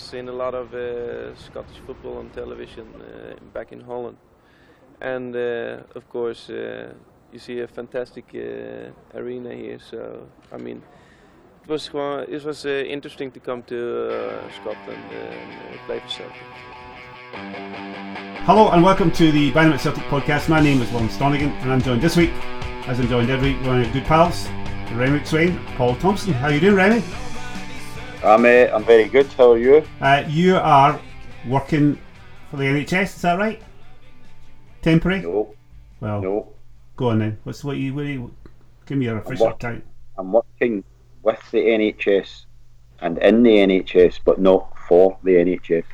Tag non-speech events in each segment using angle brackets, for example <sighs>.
seen a lot of uh, Scottish football on television uh, back in Holland, and uh, of course uh, you see a fantastic uh, arena here. So I mean, it was it was uh, interesting to come to Scotland and play for Celtic. Hello and welcome to the Dynamite Celtic podcast. My name is Lawrence Donegan and I'm joined this week, as I'm joined every week, by good pals, Remy Swain, Paul Thompson. How you doing, Remy? I'm, uh, I'm very good. How are you? Uh, you are working for the NHS, is that right? Temporary? No, Well, no. go on then. What's what you, what you give me your official working. account. I'm working with the NHS and in the NHS, but not for the NHS.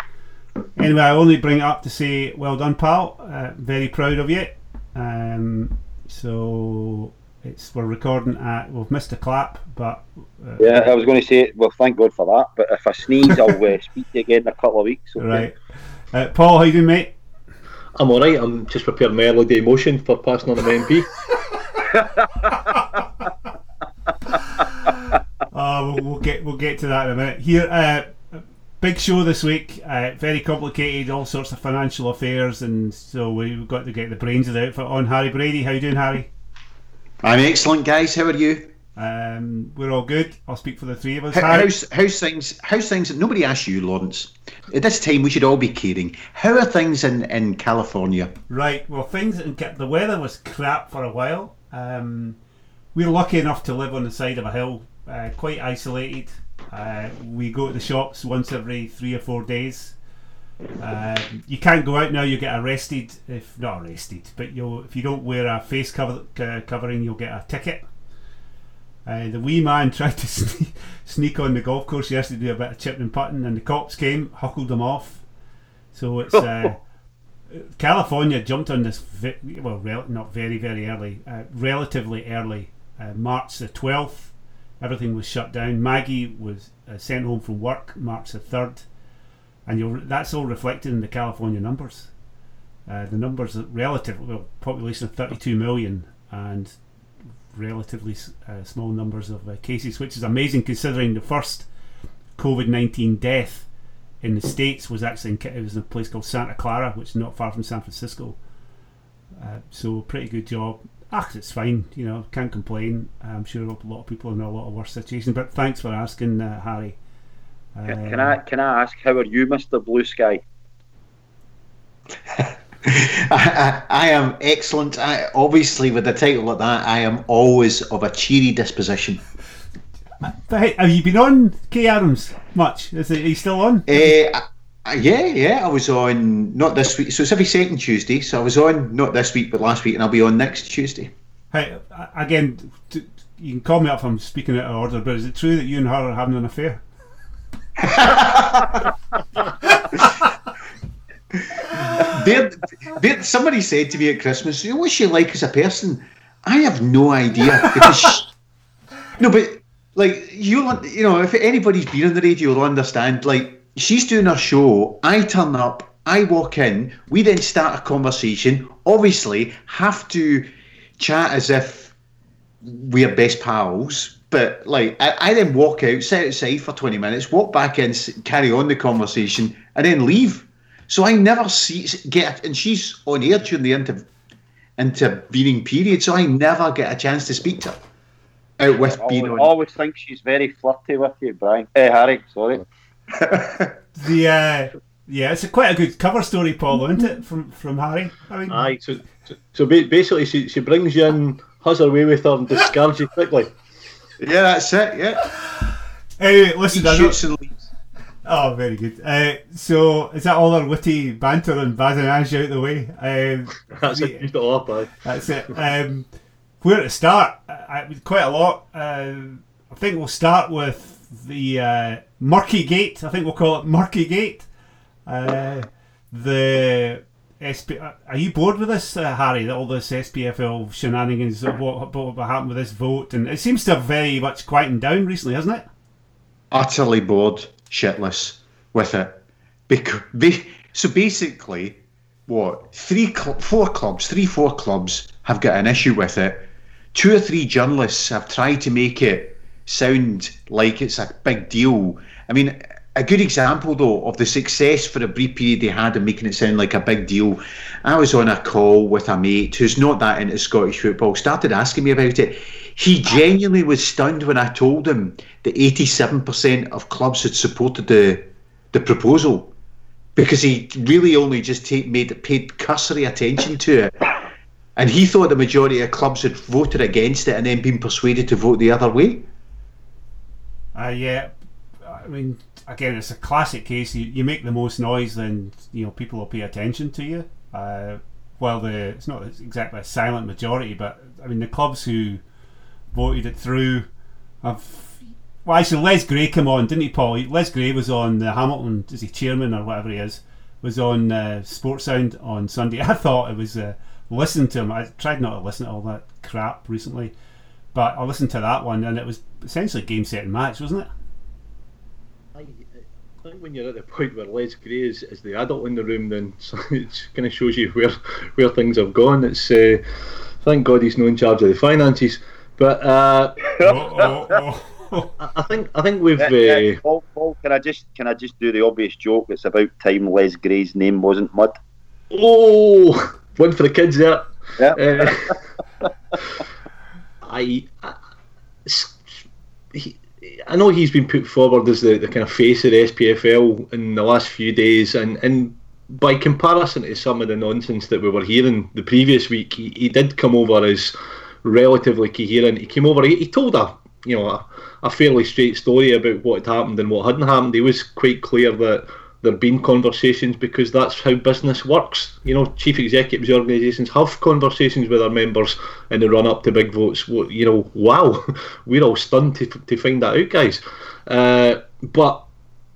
Anyway, I only bring it up to say, well done, pal. Uh, very proud of you. Um, so it's we're recording at we've missed a clap, but uh, Yeah, I was going to say, well, thank God for that. But if I sneeze, I'll uh, <laughs> speak to you again in a couple of weeks. okay? right. Uh, Paul, how you doing, mate? I'm alright, I'm just preparing my early day motion for passing on the MP. Oh, <laughs> <laughs> we'll, we'll get we'll get to that in a minute. Here, uh, big show this week. Uh, very complicated, all sorts of financial affairs, and so we've got to get the brains of the outfit on. Harry Brady, how you doing, Harry? I'm excellent, guys. How are you? Um, we're all good. I'll speak for the three of us. How, how's, how's things? How's things? Nobody asked you, Lawrence. At this time, we should all be caring. How are things in, in California? Right. Well, things in the weather was crap for a while. Um, we're lucky enough to live on the side of a hill, uh, quite isolated. Uh, we go to the shops once every three or four days. Uh, you can't go out now. You get arrested if not arrested, but you'll if you don't wear a face cover uh, covering, you'll get a ticket. Uh, the wee man <laughs> tried to sneak, sneak on the golf course yesterday, to do a bit of chipping and putting, and the cops came, huckled him off. So it's uh, <laughs> California jumped on this vi- well, rel- not very very early, uh, relatively early, uh, March the twelfth. Everything was shut down. Maggie was uh, sent home from work March the third, and you'll, that's all reflected in the California numbers. Uh, the numbers are relatively well, population of 32 million and relatively uh, small numbers of uh, cases, which is amazing considering the first COVID 19 death in the states was actually in, it was in a place called Santa Clara, which is not far from San Francisco. Uh, so pretty good job. Ah, it's fine. You know, can't complain. I'm sure a lot of people are in a lot of worse situations. But thanks for asking, uh, Harry. Can, can I can I ask, how are you, Mr. Blue Sky? <laughs> I, I, I am excellent. I, obviously, with a title like that, I am always of a cheery disposition. But hey, have you been on Kay Adams much? Is it, are you still on? Uh, yeah, yeah, I was on not this week, so it's every second Tuesday. So I was on not this week, but last week, and I'll be on next Tuesday. Hey, again, you can call me up if I'm speaking out of order, but is it true that you and her are having an affair? Somebody said to me at Christmas, "You what's she like as a person?" I have no idea because she, <laughs> no, but like you'll, you know, if anybody's been on the radio, will understand. Like she's doing her show, I turn up, I walk in, we then start a conversation. Obviously, have to chat as if we're best pals. But like, I, I then walk out, sit outside for twenty minutes, walk back in, carry on the conversation, and then leave. So I never see get, and she's on air during the inter, intervening period, so I never get a chance to speak to her. Out with I being always, on. always think she's very flirty with you, Brian. Hey, Harry, sorry. <laughs> The uh, yeah, it's a quite a good cover story, Paul, isn't it? From from Harry. I mean, Aye, so, so, so basically she, she brings you in, has her way with her and discards you quickly. Yeah, that's it. Yeah, <sighs> anyway, listen, he I shoots and leaves. Oh, very good. Uh, so, is that all our witty banter and badinage out the way? Um, <laughs> That's the- it, used all up, aye. That's it. Um, where to start? I, I, quite a lot. Uh, I think we'll start with the uh, Murky Gate. I think we'll call it Murky Gate. Uh, the SP, uh, are you bored with this, uh, Harry? That all this SPFL shenanigans of what, what, what happened with this vote, and it seems to have very much quietened down recently, hasn't it? utterly bored, shitless with it. Because ba- so basically, what three, cl- four clubs, three, four clubs have got an issue with it. Two or three journalists have tried to make it sound like it's a big deal. I mean, a good example though of the success for a brief period they had and making it sound like a big deal. I was on a call with a mate who's not that into Scottish football, started asking me about it. He genuinely was stunned when I told him that 87% of clubs had supported the the proposal because he really only just take, made paid cursory attention to it. And he thought the majority of clubs had voted against it and then been persuaded to vote the other way. Uh, yeah, I mean, again, it's a classic case. You, you make the most noise, then you know people will pay attention to you. Uh, well, the it's not exactly a silent majority, but I mean the clubs who voted it through have. Well, actually, Les Gray came on, didn't he, Paul? Les Gray was on the Hamilton, is he chairman or whatever he is, was on uh, Sports Sound on Sunday. <laughs> I thought it was uh, listen to him. I tried not to listen to all that crap recently, but I listened to that one, and it was essentially game set and match, wasn't it? I, I think when you're at the point where Les Gray is, is the adult in the room, then <laughs> it kind of shows you where where things have gone. It's uh, thank God he's not in charge of the finances. But uh, oh, oh, oh. I think I think we've. Yeah, yeah. Uh, Paul, Paul, can I just can I just do the obvious joke? It's about time Les Gray's name wasn't mud. oh, one for the kids there. Yeah. Uh, <laughs> I, I, s- he, I know he's been put forward as the, the kind of face of the SPFL in the last few days, and, and by comparison to some of the nonsense that we were hearing the previous week, he, he did come over as relatively coherent. He came over, he, he told a you know a, a fairly straight story about what had happened and what hadn't happened. He was quite clear that there'd been conversations because that's how business works. You know, chief executives organisations have conversations with their members in the run up to big votes. You know, wow, <laughs> we're all stunned to, to find that out, guys. Uh, but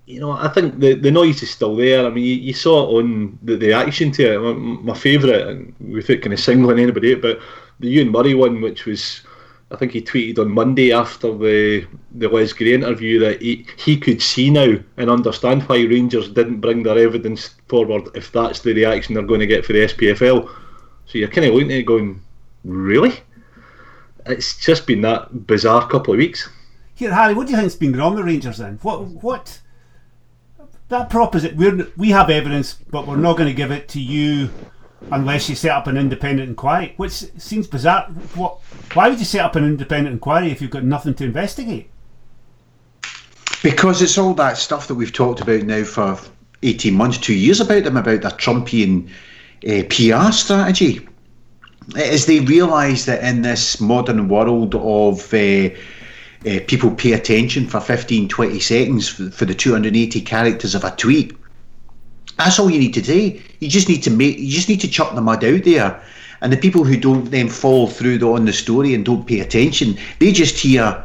you know, I think the, the noise is still there. I mean, you, you saw on the, the action to it. My, my favourite, and without kind of singling anybody out, but the Ewan Murray one, which was, I think he tweeted on Monday after the the Les Gray interview that he, he could see now and understand why Rangers didn't bring their evidence forward if that's the reaction they're going to get for the SPFL. So you're kind of looking at it going, really? It's just been that bizarre couple of weeks. Here, Harry, what do you think's been wrong with Rangers then? What what that proposition? We we have evidence, but we're not going to give it to you unless you set up an independent inquiry, which seems bizarre. What? Why would you set up an independent inquiry if you've got nothing to investigate? Because it's all that stuff that we've talked about now for 18 months, two years about them, about their Trumpian uh, PR strategy. As they realise that in this modern world of uh, uh, people pay attention for 15, 20 seconds for, for the 280 characters of a tweet, that's all you need to do. You just need to make. You just need to chuck the mud out there, and the people who don't then follow through the, on the story and don't pay attention, they just hear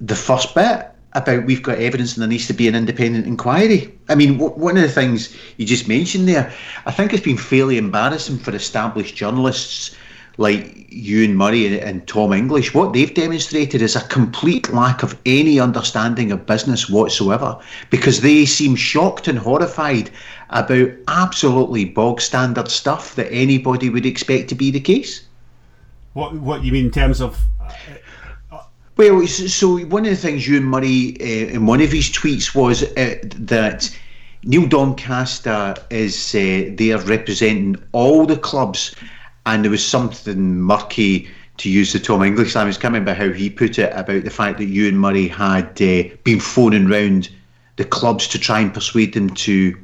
the first bit about we've got evidence and there needs to be an independent inquiry. I mean, w- one of the things you just mentioned there, I think it's been fairly embarrassing for established journalists like Ewan Murray and, and Tom English. What they've demonstrated is a complete lack of any understanding of business whatsoever because they seem shocked and horrified about absolutely bog standard stuff that anybody would expect to be the case. What what you mean in terms of? Well, so one of the things Ewan Murray uh, in one of his tweets was uh, that Neil Doncaster is uh, there representing all the clubs, and there was something murky, to use the Tom English language, I can't remember how he put it, about the fact that Ewan Murray had uh, been phoning round the clubs to try and persuade them to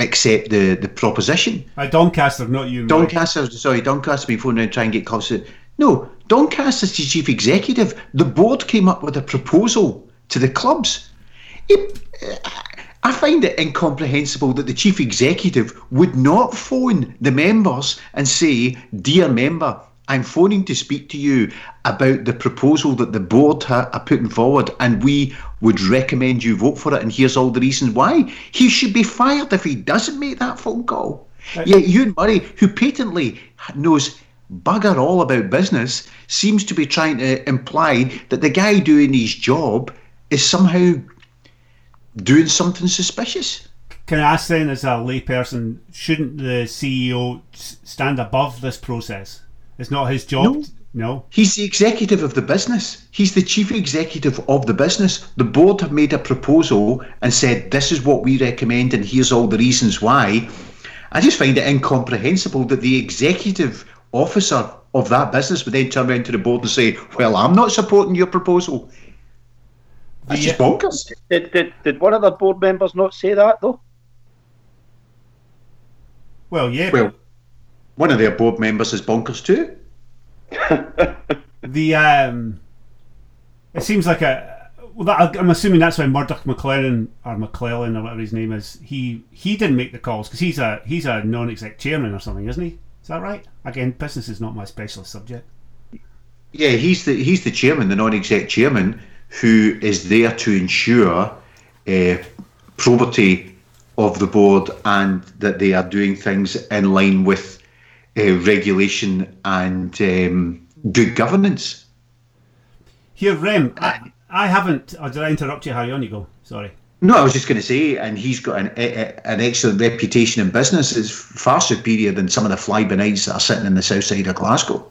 accept the, the proposition. Uh, Doncaster, not you. Doncaster, sorry, Doncaster been phoning around to try and get clubs to. No, Doncaster's the chief executive. The board came up with a proposal to the clubs. It, I find it incomprehensible that the chief executive would not phone the members and say, Dear member, I'm phoning to speak to you about the proposal that the board ha- are putting forward, and we would recommend you vote for it, and here's all the reasons why. He should be fired if he doesn't make that phone call. Yet Ewan Murray, who patently knows bugger all about business, seems to be trying to imply that the guy doing his job is somehow doing something suspicious. Can I ask then, as a layperson, shouldn't the CEO stand above this process? It's not his job. No. No. He's the executive of the business. He's the chief executive of the business. The board have made a proposal and said, this is what we recommend, and here's all the reasons why. I just find it incomprehensible that the executive officer of that business would then turn around to the board and say, well, I'm not supporting your proposal. That's just bonkers. Did, did, did one of the board members not say that, though? Well, yeah. Well, one of their board members is bonkers too. <laughs> the um, it seems like a. Well, that, I'm assuming that's why Murdoch McLaren or McClellan or whatever his name is. He he didn't make the calls because he's a he's a non-exec chairman or something, isn't he? Is that right? Again, business is not my specialist subject. Yeah, he's the he's the chairman, the non-exec chairman, who is there to ensure uh, probity of the board and that they are doing things in line with uh, regulation and um, good governance. Here, Rem, I, I haven't. Or did I interrupt you? Harry, on you go. Sorry. No, I was just going to say, and he's got an an excellent reputation in business. It's far superior than some of the fly-by-nights that are sitting in the south side of Glasgow.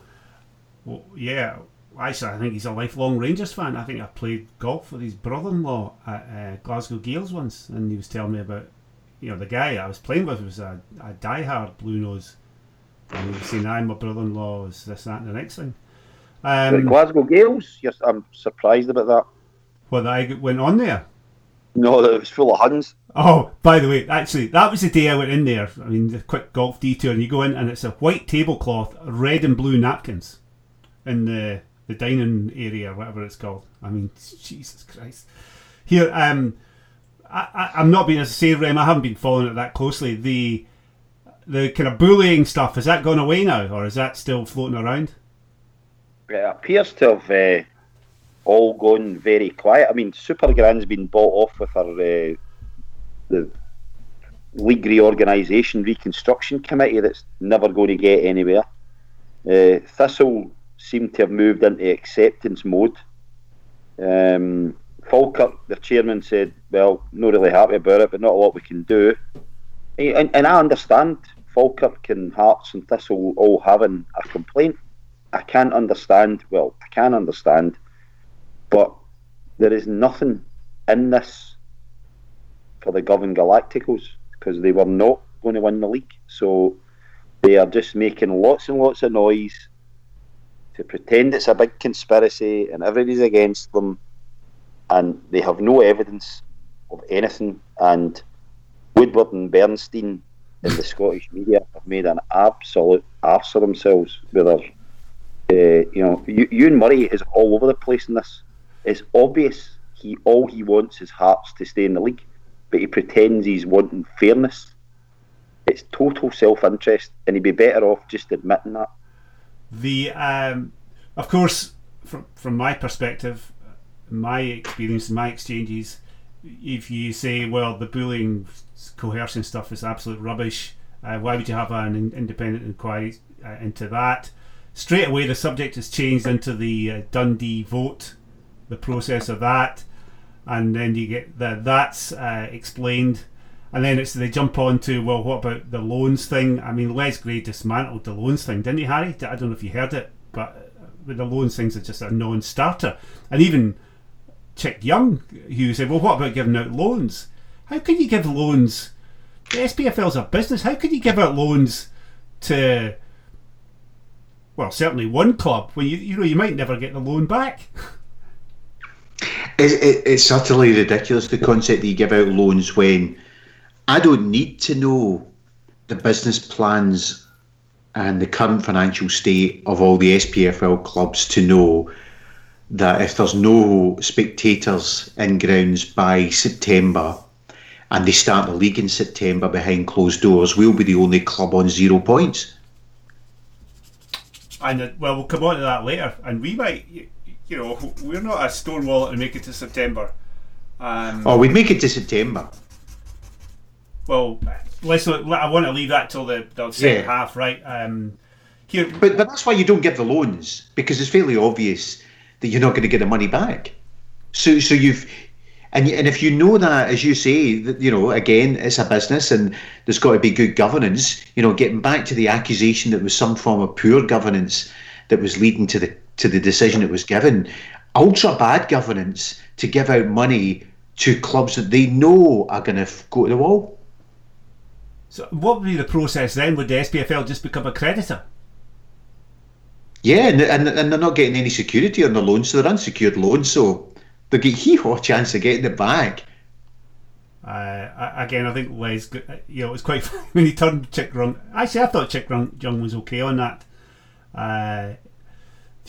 Well, yeah, I think he's a lifelong Rangers fan. I think I played golf with his brother-in-law at uh, Glasgow Gailes once, and he was telling me about, you know, the guy I was playing with was a, a die-hard blue nose, and he was saying, "I'm my brother-in-law is this, that, and the next thing." Um, Glasgow Gailes? Yes, I'm surprised about that. well, I went on there. No, that it was full of Huns. Oh, by the way, actually, that was the day I went in there. I mean, the quick golf detour, and you go in, and it's a white tablecloth, red and blue napkins, in the the dining area, whatever it's called. I mean, Jesus Christ. Here, um, I, I'm not being as I say, Rem. I haven't been following it that closely. The the kind of bullying stuff has that gone away now, or is that still floating around? It appears to have uh, all gone very quiet. I mean, Supergran's been bought off with her uh, the league reorganisation reconstruction committee that's never going to get anywhere. Uh, Thistle seem to have moved into acceptance mode. Um, Falkirk, the chairman, said, "Well, not really happy about it, but not a lot we can do." And, and I understand Falkirk and Hearts and Thistle all having a complaint. I can't understand. Well, I can understand, but there is nothing in this for the Govan Galacticos because they were not going to win the league. So they are just making lots and lots of noise to pretend it's a big conspiracy and everybody's against them, and they have no evidence of anything. And Woodward and Bernstein in the Scottish media have made an absolute arse of themselves with their uh, you know, Ewan Murray is all over the place in this. It's obvious he all he wants is Hearts to stay in the league, but he pretends he's wanting fairness. It's total self-interest, and he'd be better off just admitting that. The um, of course, from from my perspective, my experience, my exchanges, if you say, well, the bullying, coercion stuff is absolute rubbish. Uh, why would you have an in- independent inquiry uh, into that? Straight away, the subject is changed into the uh, Dundee vote, the process of that, and then you get the that's uh, explained. And then it's they jump on to well, what about the loans thing? I mean, Les Gray dismantled the loans thing, didn't he, Harry? I don't know if you heard it, but uh, with the loans things, it's just a non-starter. And even Chick Young, who said, well, what about giving out loans? How can you give loans? The SPFL's a business. How can you give out loans to, well, certainly one club when you you know you might never get the loan back? It, it, it's utterly ridiculous the concept that you give out loans when I don't need to know the business plans and the current financial state of all the SPFL clubs to know that if there's no spectators in grounds by September and they start the league in September behind closed doors, we'll be the only club on zero points. And uh, well, we'll come on to that later. And we might, you, you know, we're not a stone wallet to make it to September. Um, Oh, we'd make it to September. Well, let's. I want to leave that till the, the second Yeah. half, right? Um, here, But but that's why you don't give the loans because it's fairly obvious that you're not going to get the money back. So so you've and and if you know that, as you say, that you know again it's a business and there's got to be good governance. You know, getting back to the accusation that was some form of poor governance that was leading to the to the decision it was given. Ultra bad governance to give out money to clubs that they know are going to go to the wall. So, what would be the process then? Would the SPFL just become a creditor? Yeah, and, and, and they're not getting any security on the loans, so they're unsecured loans, so they get <laughs> hee haw chance of getting it back. Uh, again, I think Les, you know, it was quite <laughs> funny when he turned Chick Run. Actually, I thought Chick Run Young was okay on that. Uh,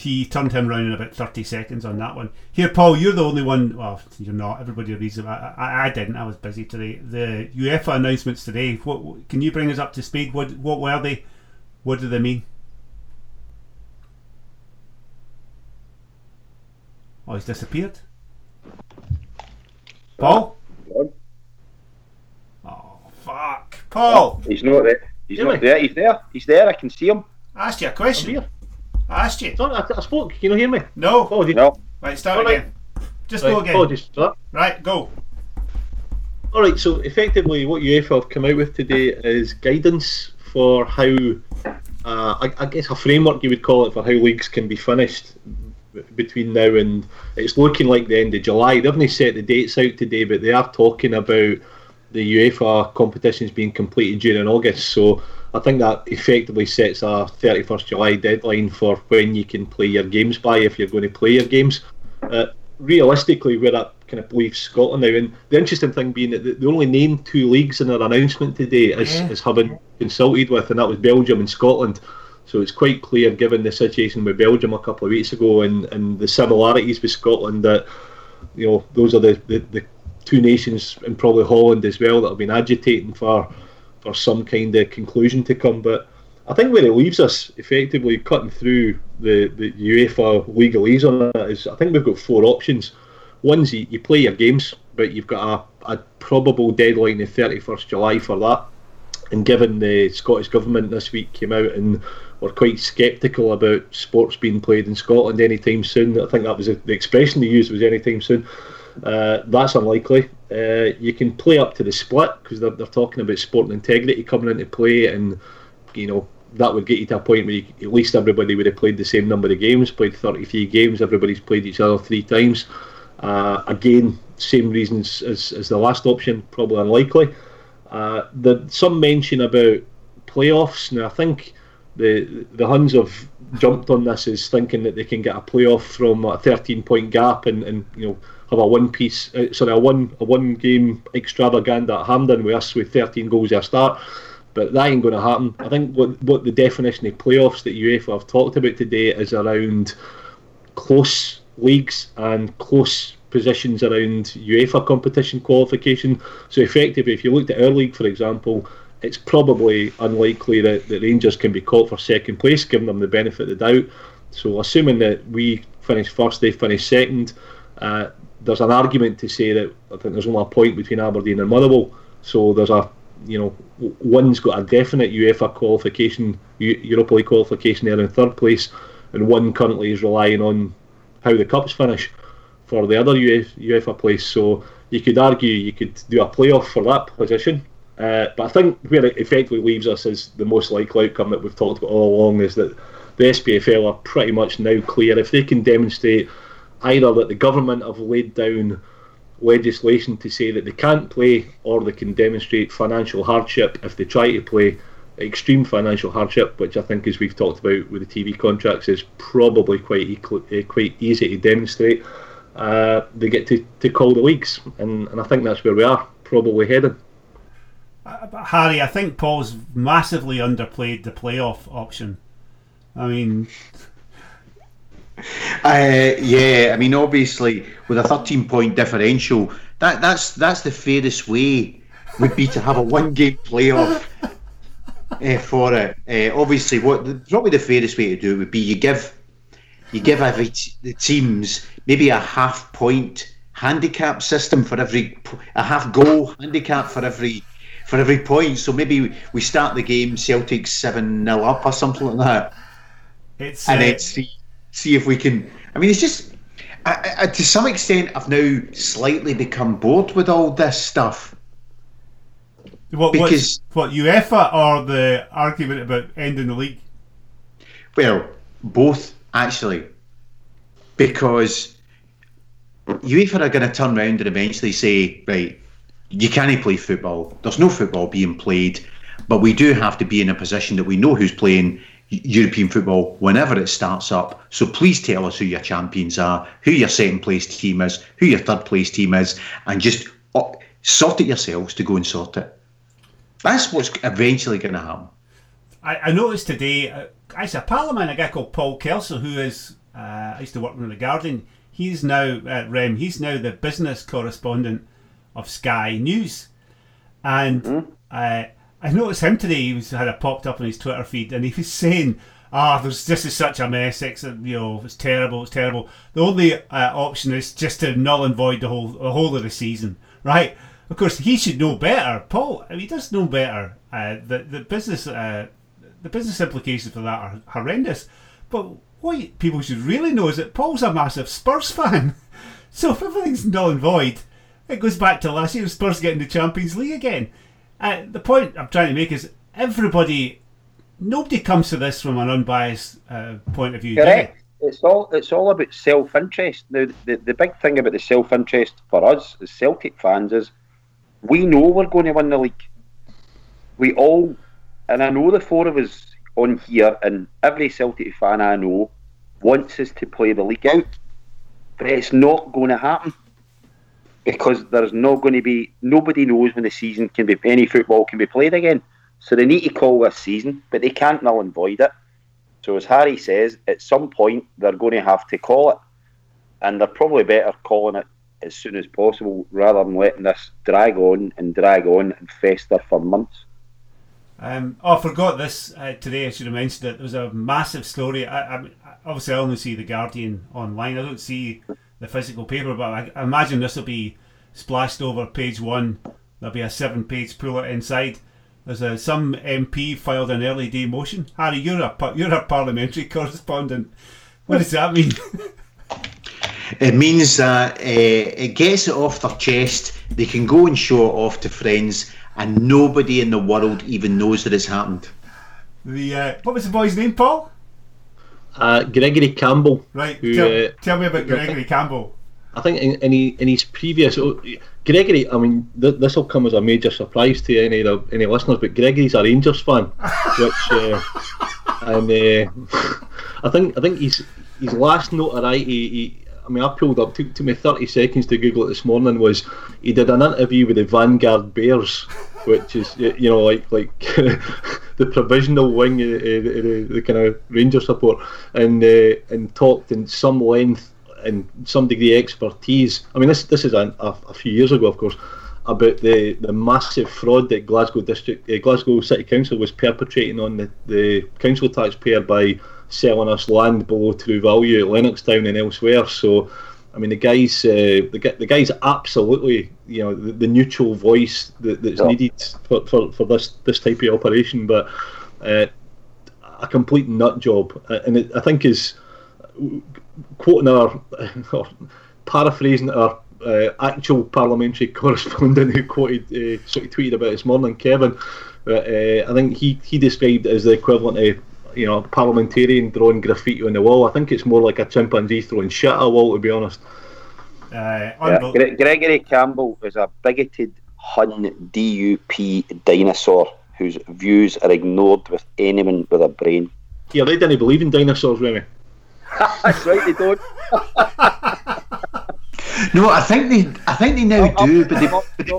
he turned him round in about 30 seconds on that one. Here, Paul, you're the only one. Well, you're not. Everybody reads them. I, I, I didn't. I was busy today. The UEFA announcements today. What, what- can you bring us up to speed? What what were they? What do they mean? Oh, he's disappeared. Paul. Oh fuck, Paul! He's not there. He's Hear not there. He's there. He's there. I can see him. I asked you a I'm question. Here. I asked you. Sorry, I, I spoke. Can you hear me? No. Apologies. No. Right, start All right. again. Just Right, go again. Apologies for that. Right, go. All right, so effectively, what UEFA have come out with today is guidance for how, uh, I, I guess, a framework you would call it for how leagues can be finished between now and it's looking like the end of July. They haven't set the dates out today, but they are talking about the UEFA competitions being completed during August. So I think that effectively sets a 31st July deadline for when you can play your games by if you're going to play your games. Uh, realistically, where that kind of leaves Scotland now, and the interesting thing being that they only named two leagues in their announcement today as, Yeah. as having consulted with, and that was Belgium and Scotland. So it's quite clear, given the situation with Belgium a couple of weeks ago and, and the similarities with Scotland, that you know those are the, the, the two nations and probably Holland as well that have been agitating for for some kind of conclusion to come. But I think where it leaves us, effectively cutting through the, the UEFA legalese on that, is I think we've got four options. One's you, you play your games, but you've got a, a probable deadline of 31st July for that. And given the Scottish Government this week came out and were quite sceptical about sports being played in Scotland anytime soon, I think that was the expression they used was anytime soon. Uh, that's unlikely. Uh, you can play up to the split because they're, they're talking about sport and integrity coming into play, and you know that would get you to a point where you, at least everybody would have played the same number of games, played 33 games, everybody's played each other three times. Uh, again, same reasons as, as the last option, probably unlikely. Uh, some mention about playoffs. Now I think the the Huns have jumped on this as thinking that they can get a playoff from a 13 point gap and, and you know have a one piece uh, sorry a one a one game extravaganza at Hampden with us with 13 goals at start. But that ain't going to happen. I think what what the definition of playoffs that UEFA have talked about today is around close leagues and close positions around UEFA competition qualification. So effectively, if you looked at our league, for example, it's probably unlikely that, that Rangers can be caught for second place, giving them the benefit of the doubt. So assuming that we finish first, they finish second, uh, there's an argument to say that I think there's only a point between Aberdeen and Motherwell. So there's a you know one's got a definite UEFA qualification, Europa League qualification there in third place, and one currently is relying on how the cups finish for the other UEFA place. So you could argue you could do a playoff for that position. Uh, but I think where it effectively leaves us is the most likely outcome that we've talked about all along is that the SPFL are pretty much now clear. If they can demonstrate either that the government have laid down legislation to say that they can't play or they can demonstrate financial hardship if they try to play extreme financial hardship, which I think, as we've talked about with the TV contracts, is probably quite equal, uh, quite easy to demonstrate. Uh, they get to, to call the leagues, and, and I think that's where we are probably heading. Uh, Harry, I think Paul's massively underplayed the playoff option. I mean, <laughs> Uh, yeah, I mean, obviously, with a 13 point differential, that that's that's the fairest way would be to have a one game playoff uh, <laughs> for it. Uh, obviously, what probably the fairest way to do it would be you give you give every t- the teams maybe a half point handicap system for every a half goal handicap for every for every point. So maybe we start the game Celtic seven 0 up or something like that it's and uh, then see if we can. I mean, it's just I, I, to some extent I've now slightly become bored with all this stuff. what, because- what UEFA or the argument about ending the league? Well, both actually, because UEFA are going to turn around and eventually say, right, you can't play football. There's no football being played, but we do have to be in a position that we know who's playing European football whenever it starts up. So please tell us who your champions are, who your second place team is, who your third place team is, and just uh, sort it yourselves to go and sort it. That's what's eventually going to happen. I, I noticed today, uh, actually, a pal of mine, a guy called Paul Kelso, who is, uh, I used to work with the Guardian. He's now, uh, Rem, he's now the business correspondent of Sky News. And mm-hmm. uh, I noticed him today. He was had it popped up on his Twitter feed, and he was saying, "Ah, oh, this is such a mess. It's you know, it's terrible. It's terrible. The only uh, option is just to null and void the whole the whole of the season, right?" Of course, he should know better. Paul, I mean, he does know better. Uh, the the business uh, the business implications for that are horrendous. But what people should really know is that Paul's a massive Spurs fan. <laughs> so if everything's null and void, it goes back to last year. Spurs getting the Champions League again. Uh, the point I'm trying to make is everybody, nobody comes to this from an unbiased uh, point of view. Correct. It's all it's all about self interest. Now, the, the big thing about the self interest for us as Celtic fans is we know we're going to win the league. We all, and I know the four of us on here, and every Celtic fan I know wants us to play the league out, but it's not going to happen because there's not going to be nobody knows when the season can be any football can be played again. So they need to call this season, but they can't null and void it. So as Harry says, at some point they're going to have to call it, and they're probably better calling it as soon as possible rather than letting this drag on and drag on and fester for months. Um, oh, I forgot this uh, today. I should have mentioned it. There was a massive story. I, I, obviously, I only see the Guardian online. I don't see the physical paper, but I, imagine this will be splashed over page one. There'll be a seven-page puller inside. There's a, some MP filed an early day motion. Harry, you're a you're a parliamentary correspondent. What does that mean? <laughs> it means that uh, it gets it off their chest. They can go and show it off to friends, and nobody in the world even knows that it's happened. The uh, what was the boy's name, Paul? Uh, Gregory Campbell. Right. Who, tell, uh, tell, me about Gregory Campbell. I think in, in, he, in his previous oh, Gregory, I mean, th- this will come as a major surprise to any any listeners, but Gregory's a Rangers fan, <laughs> which uh, and uh, <laughs> I think I think his his last notoriety. He, I mean, I pulled up. Took, took me thirty seconds to Google it this morning. Was he did an interview with the Vanguard Bears, which is you know like like <laughs> the provisional wing of, of, the, the kind of Ranger support, and uh, and talked in some length and some degree expertise. I mean, this this is a, a, a few years ago, of course, about the, the massive fraud that Glasgow District, uh, Glasgow City Council was perpetrating on the, the council taxpayer by selling us land below true value at Lennoxtown and elsewhere. So I mean, the guys, uh, the, the guys, absolutely, you know, the, the neutral voice that, that's yeah. needed for, for, for this this type of operation. But uh, a complete nut job, and it, I think is quoting our <laughs> or paraphrasing our uh, actual parliamentary <laughs> correspondent who quoted uh, sort of tweeted about this morning, Kevin. But uh, I think he he described it as the equivalent of you know, parliamentarian drawing graffiti on the wall. I think it's more like a chimpanzee throwing shit at a wall, to be honest. Uh, yeah, Gre- Gregory Campbell is a bigoted Hun DUP dinosaur whose views are ignored with anyone with a brain. Yeah, they didn't believe in dinosaurs, Remy. <laughs> That's right, they don't. <laughs> no, I think they, I think they now i do, but they, but they,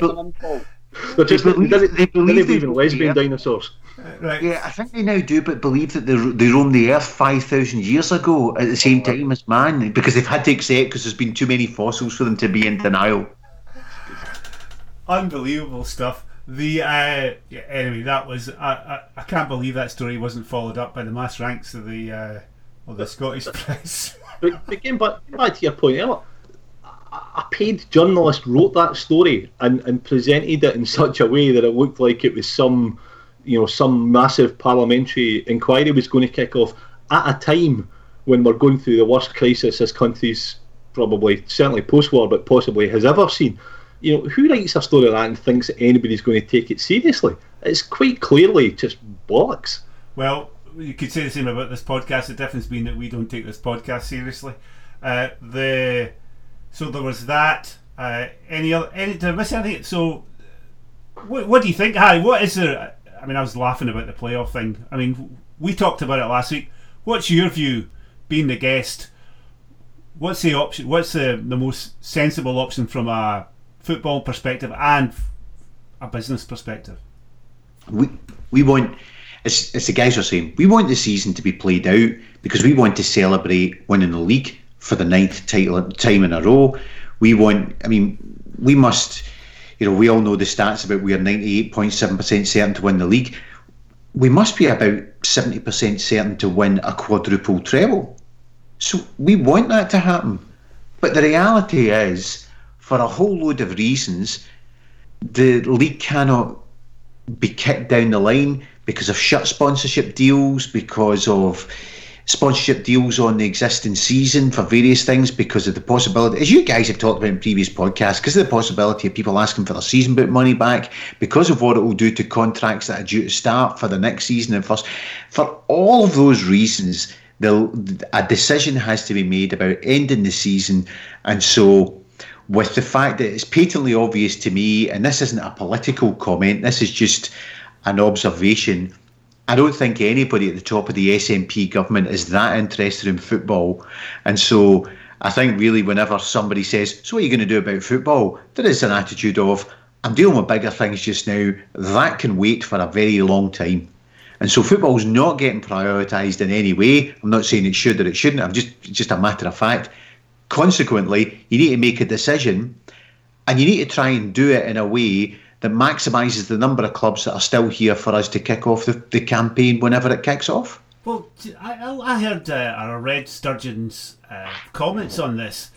but, they, just, they believe, they, they believe, believe in lesbian dinosaurs. Right. Yeah, I think they now do, but believe that they, they roamed the earth 5,000 years ago at the same time as man because they've had to accept because there's been too many fossils for them to be in denial. Unbelievable stuff. The uh, yeah, anyway, that was I, I, I can't believe that story wasn't followed up by the mass ranks of the uh, of the Scottish press. but, but getting back, back to your point, a paid journalist wrote that story and, and presented it in such a way that it looked like it was some you know some massive parliamentary inquiry was going to kick off at a time when we're going through the worst crisis this country's probably certainly post-war but possibly has ever seen you know who writes a story like that and thinks that anybody's going to take it seriously it's quite clearly just bollocks well you could say the same about this podcast. The difference being that we don't take this podcast seriously. Uh, the so there was that. Uh, any other? Any, did I miss anything? So, what, what do you think, Harry? What is there? I mean, I was laughing about the playoff thing. I mean, we talked about it last week. What's your view, being the guest? What's the option? What's the the most sensible option from a football perspective and a business perspective? We we want. As, the guys are saying, we want the season to be played out because we want to celebrate winning the league for the ninth title time in a row. We want, I mean, we must, you know, we all know the stats about we are 98.7% certain to win the league. We must be about 70% certain to win a quadruple treble. So we want that to happen. But the reality is, for a whole load of reasons, the league cannot be kicked down the line because of shut sponsorship deals, because of sponsorship deals on the existing season for various things, because of the possibility, as you guys have talked about in previous podcasts, because of the possibility of people asking for their season book money back, because of what it will do to contracts that are due to start for the next season and first. For all of those reasons, the, a decision has to be made about ending the season, and so with the fact that it's patently obvious to me, and this isn't a political comment, this is just an observation. I don't think anybody at the top of the SNP government is that interested in football. And so I think really whenever somebody says, So what are you going to do about football? There is an attitude of, I'm dealing with bigger things just now. That can wait for a very long time. And so football's not getting prioritised in any way. I'm not saying it should or it shouldn't. I'm just just a matter of fact. Consequently, you need to make a decision and you need to try and do it in a way that maximises the number of clubs that are still here for us to kick off the, the campaign whenever it kicks off. Well, I, I heard uh, or I read Sturgeon's uh, comments on this.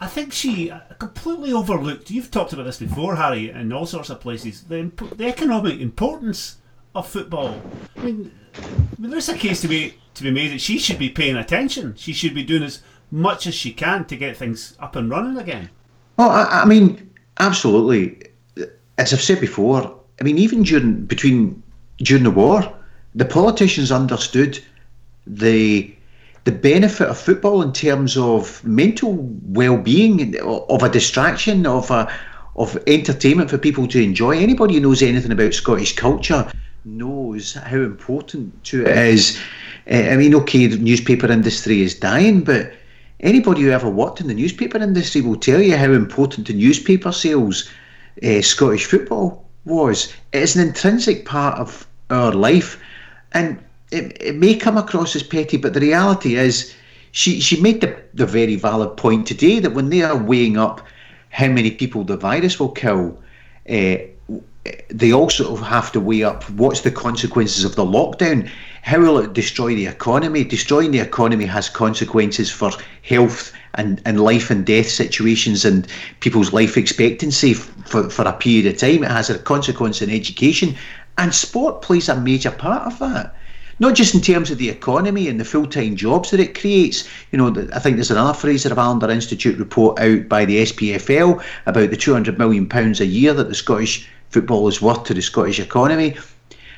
I think she completely overlooked. You've talked about this before, Harry, in all sorts of places. The the economic importance of football. I mean, I mean, there's a case to be to be made that she should be paying attention. She should be doing as much as she can to get things up and running again. Well, I, I mean, absolutely as I've said before, I mean, even during between during the war, the politicians understood the the benefit of football in terms of mental well-being, of a distraction, of a of entertainment for people to enjoy. Anybody who knows anything about Scottish culture knows how important to it is. Eh, I mean, okay, the newspaper industry is dying, but anybody who ever worked in the newspaper industry will tell you how important the newspaper sales uh, Scottish football was. It's an intrinsic part of our life, and it, it may come across as petty, but the reality is, she she made the, the very valid point today that when they are weighing up how many people the virus will kill, uh, they also have to weigh up what's the consequences of the lockdown. How will it destroy the economy? Destroying the economy has consequences for health and, and life and death situations and people's life expectancy for, for a period of time. It has a consequence in education. And sport plays a major part of that. Not just in terms of the economy and the full time jobs that it creates. You know, I think there's another Fraser Allander Institute report out by the SPFL about the £200 million a year that the Scottish football is worth to the Scottish economy.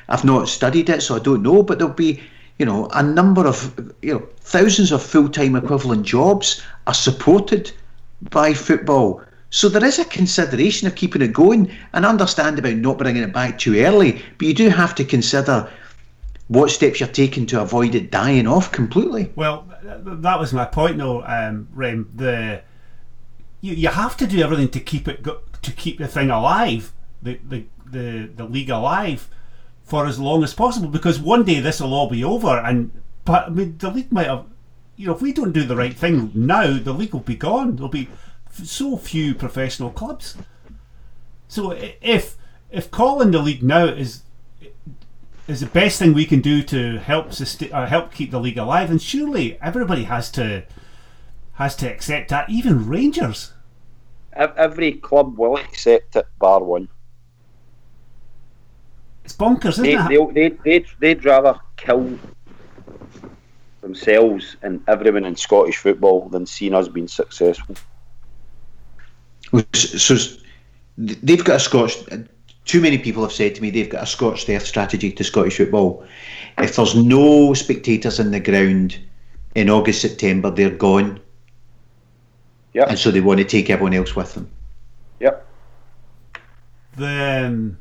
I've not studied it, so I don't know, but there'll be you know, a number of, you know, thousands of full time equivalent jobs are supported by football. So there is a consideration of keeping it going and understand about not bringing it back too early, but you do have to consider what steps you're taking to avoid it dying off completely. Well, that was my point, though, um, Rem. The you, you have to do everything to keep it go, to keep the thing alive, the, the the the league alive for as long as possible because one day this will all be over and but I mean the league might have you know if we don't do the right thing now the league will be gone. There'll be f- so few professional clubs. So if if calling the league now is is the best thing we can do to help sustain, uh, help keep the league alive and surely everybody has to has to accept that even Rangers. Every club will accept it bar one it's bonkers, isn't they, it? They, they, they'd, they'd rather kill themselves and everyone in Scottish football than seeing us being successful. So they've got a Scottish. too many people have said to me they've got a scorched earth strategy to Scottish football. If there's no spectators in the ground in August, September, they're gone. Yep. And so they want to take everyone else with them. Yep. The um,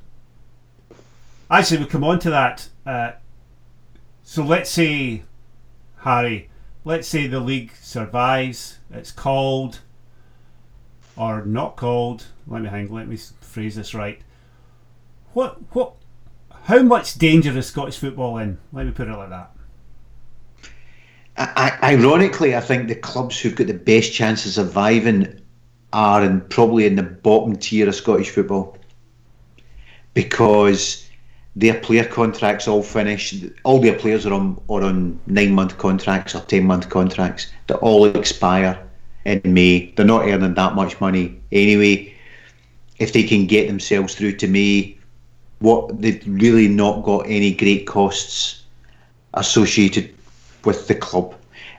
actually, we come on to that. Uh, so let's say, Harry, let's say the league survives. It's called or not called. Let me hang. Let me phrase this right. What what? How much danger is Scottish football in? Let me put it like that. I, ironically, I think the clubs who've got the best chance of surviving are in, probably in the bottom tier of Scottish football because their player contracts all finish. All their players are on are on nine month contracts or ten month contracts that all expire in May. They're not earning that much money anyway. If they can get themselves through to May, what they've really not got any great costs associated with the club.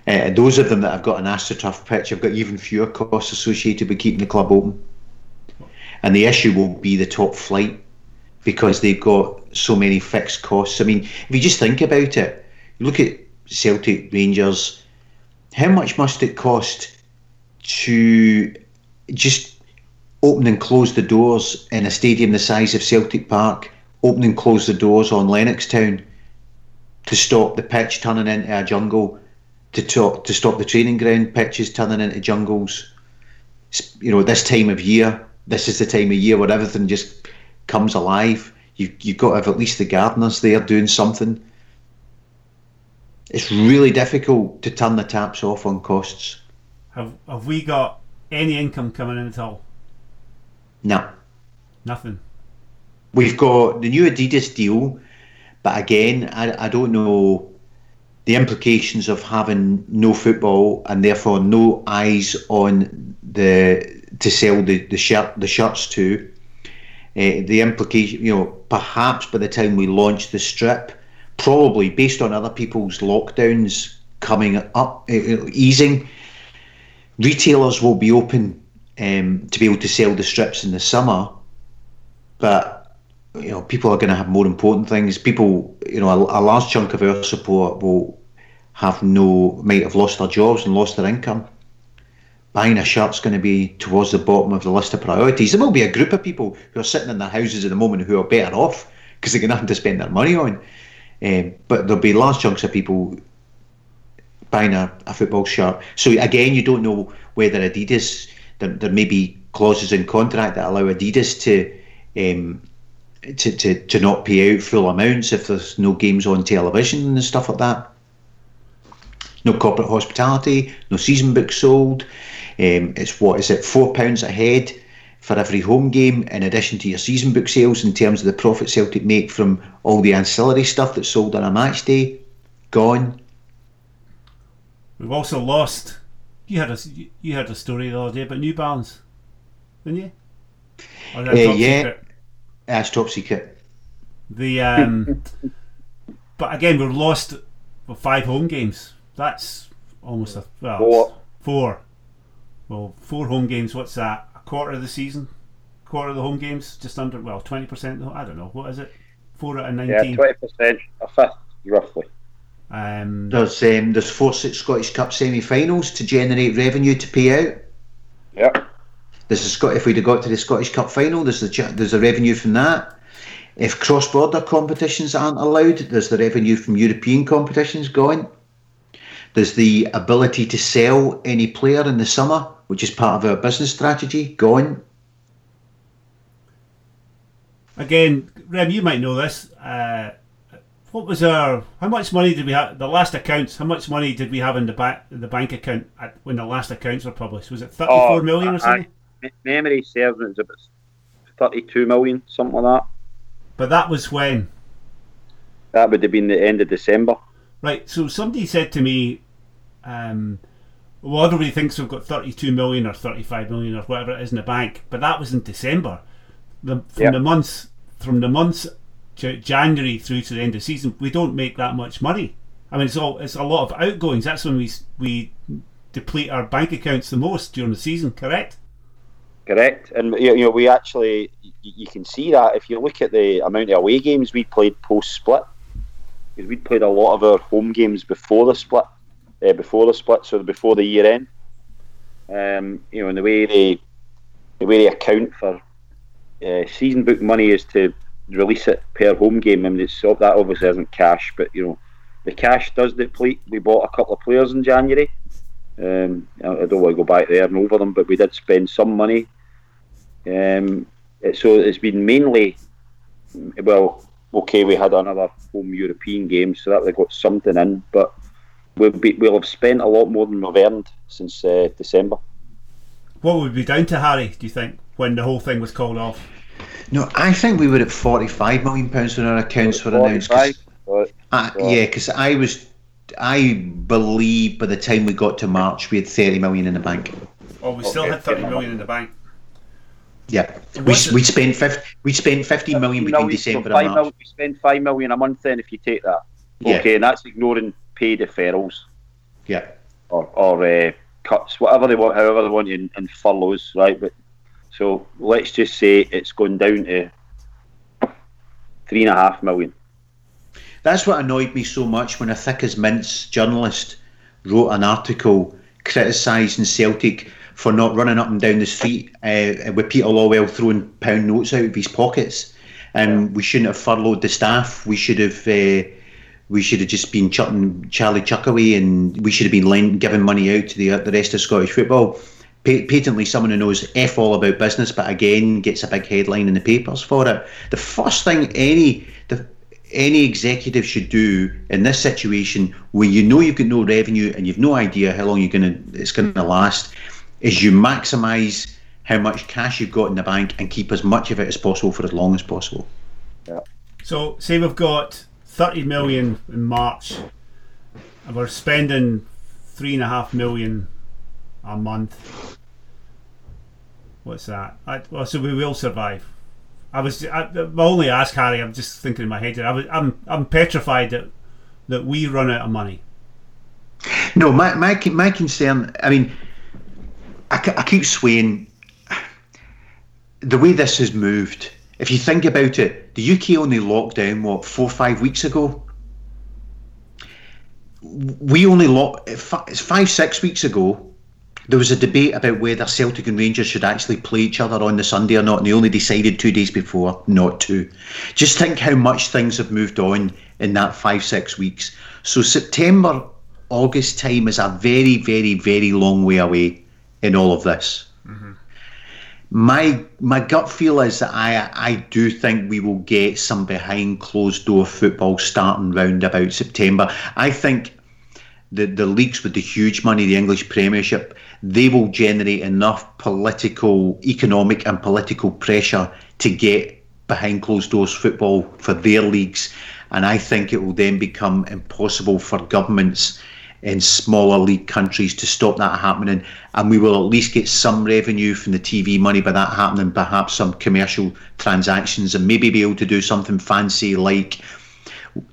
Uh, those of them that have got an AstroTurf pitch have got even fewer costs associated with keeping the club open. And the issue will be the top flight because they've got so many fixed costs. I mean, if you just think about it, look at Celtic Rangers. How much must it cost to just open and close the doors in a stadium the size of Celtic Park, open and close the doors on Lennoxtown to stop the pitch turning into a jungle, to talk, to stop the training ground pitches turning into jungles. You know, this time of year, this is the time of year where everything just comes alive. You you've got to have at least the gardeners there doing something. It's really difficult to turn the taps off on costs. Have have we got any income coming in at all? No. Nothing. We've got the new Adidas deal, but again, I, I don't know the implications of having no football and therefore no eyes on the to sell the, the shirt the shirts to. Uh, the implication, you know, perhaps by the time we launch the strip, probably based on other people's lockdowns coming up, uh, easing, retailers will be open um, to be able to sell the strips in the summer, but you know people are going to have more important things. People, you know, a, a, large chunk of our support will have no might have lost their jobs and lost their income. Buying a shirt's going to be towards the bottom of the list of priorities. There will be a group of people who are sitting in their houses at the moment who are better off because they're going to have to spend their money on. Um, but there'll be large chunks of people buying a, a football shirt. So again, you don't know whether Adidas there, there may be clauses in contract that allow Adidas to um, to, to, to not pay out full amounts if there's no games on television and stuff like that. No corporate hospitality, no season books sold. Um, it's what is it, four pounds a head for every home game, in addition to your season book sales in terms of the profit Celtic make from all the ancillary stuff that's sold on a match day. Gone. We've also lost. You had a you had a story the other day about New Balance, didn't you? Uh, yeah, secret? that's top secret. The um, <laughs> but again, we've lost five home games. That's almost a well, four. Four. Well, four home games. What's that? A quarter of the season. Quarter of the home games, just under well, twenty percent. I don't know. What is it? Four out of nineteen. Yeah, twenty percent. A fifth, roughly. Um, there's um, there's four six Scottish Cup semi-finals to generate revenue to pay out. Yeah. There's a Scot- if we'd have got to the Scottish Cup final, there's the there's a revenue from that. If cross-border competitions aren't allowed, there's the revenue from European competitions going. There's the ability to sell any player in the summer, which is part of our business strategy, going. Again, Rem, you might know this. Uh, what was our how much money did we have the last accounts how much money did we have in the bank the bank account at, when the last accounts were published? Was it 34 oh, million or something? I, memory serves it was about 32 million something like that. But that was when? That would have been the end of december. Right so somebody said to me um, well everybody thinks we've got 32 million or 35 million or whatever it is in the bank but that was in december the, from yep. the months from the months January through to the end of the season, we don't make that much money. I mean, it's all it's a lot of outgoings. That's when we we deplete our bank accounts the most during the season. Correct? Correct, and you know we actually you can see that if you look at the amount of away games we played post split, because we'd played a lot of our home games before the split, uh, before the split, so before the year end. Um, you know, and the way they the way they account for uh, season book money is to release it per home game. I mean, it's that obviously isn't cash, but you know, the cash does deplete. We bought a couple of players in January. Um, I don't want to go back there and over them, but we did spend some money. Um, so it's been mainly, well, okay, we had another home European game, so that we got something in, but we'll be, we'll have spent a lot more than we've earned since uh, December. What would we be down to Harry? Do you think when the whole thing was called off? No, I think we were at forty-five million pounds when our accounts were announced. Cause, uh, yeah, because I was, I believe by the time we got to March, we had thirty million in the bank. Oh, we still okay. had thirty million in the bank. Yeah, we, we spent 50, we spent 15 million between December and March. we spend 5 million a month then if you take that. Okay, yeah. and that's ignoring pay deferrals. Yeah. Or, or uh, cuts, whatever they want, however they want, in, in furloughs, right? But so let's just say it's gone down to three and a half million. That's what annoyed me so much when a thick as mince journalist wrote an article criticising Celtic for not running up and down the street uh, with Peter Lawwell throwing pound notes out of his pockets. And we shouldn't have furloughed the staff. We should have. Uh, we should have just been chucking Charlie Chuck away, and we should have been giving money out to the the rest of Scottish football. patently, someone who knows f all about business, but again gets a big headline in the papers for it. The first thing any the any executive should do in this situation, when you know you've got no revenue and you've no idea how long you're gonna it's gonna last, is you maximise how much cash you've got in the bank and keep as much of it as possible for as long as possible. Yeah. So, say we've got 30 million in March, and we're spending three and a half million a month. What's that? I, well, so we will survive. I was I, I only ask Harry. I'm just thinking in my head. I was, I'm I'm petrified that that we run out of money. No, my my my concern. I mean, I, I keep swaying. The way this has moved, if you think about it, the UK only locked down what four or five weeks ago. We only locked five six weeks ago. There was a debate about whether Celtic and Rangers should actually play each other on the Sunday or not, and they only decided two days before not to. Just think how much things have moved on in that five six weeks. So September, August time is a very very very long way away in all of this. My my gut feel is that I I do think we will get some behind closed door football starting round about September. I think the the leagues with the huge money, the English Premiership, they will generate enough political, economic, and political pressure to get behind closed doors football for their leagues. And I think it will then become impossible for governments in smaller league countries to stop that happening. And we will at least get some revenue from the TV money by that happening, perhaps some commercial transactions, and maybe be able to do something fancy like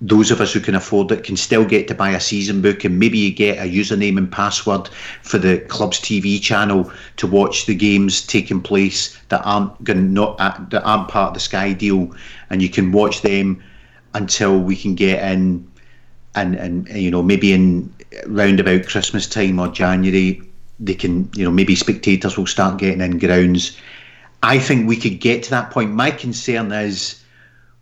those of us who can afford it can still get to buy a season book and maybe you get a username and password for the club's TV channel to watch the games taking place that aren't going not uh, that aren't part of the Sky deal, and you can watch them until we can get in and and you know maybe in round about Christmas time or January, they can, you know, maybe spectators will start getting in grounds. I think we could get to that point. My concern is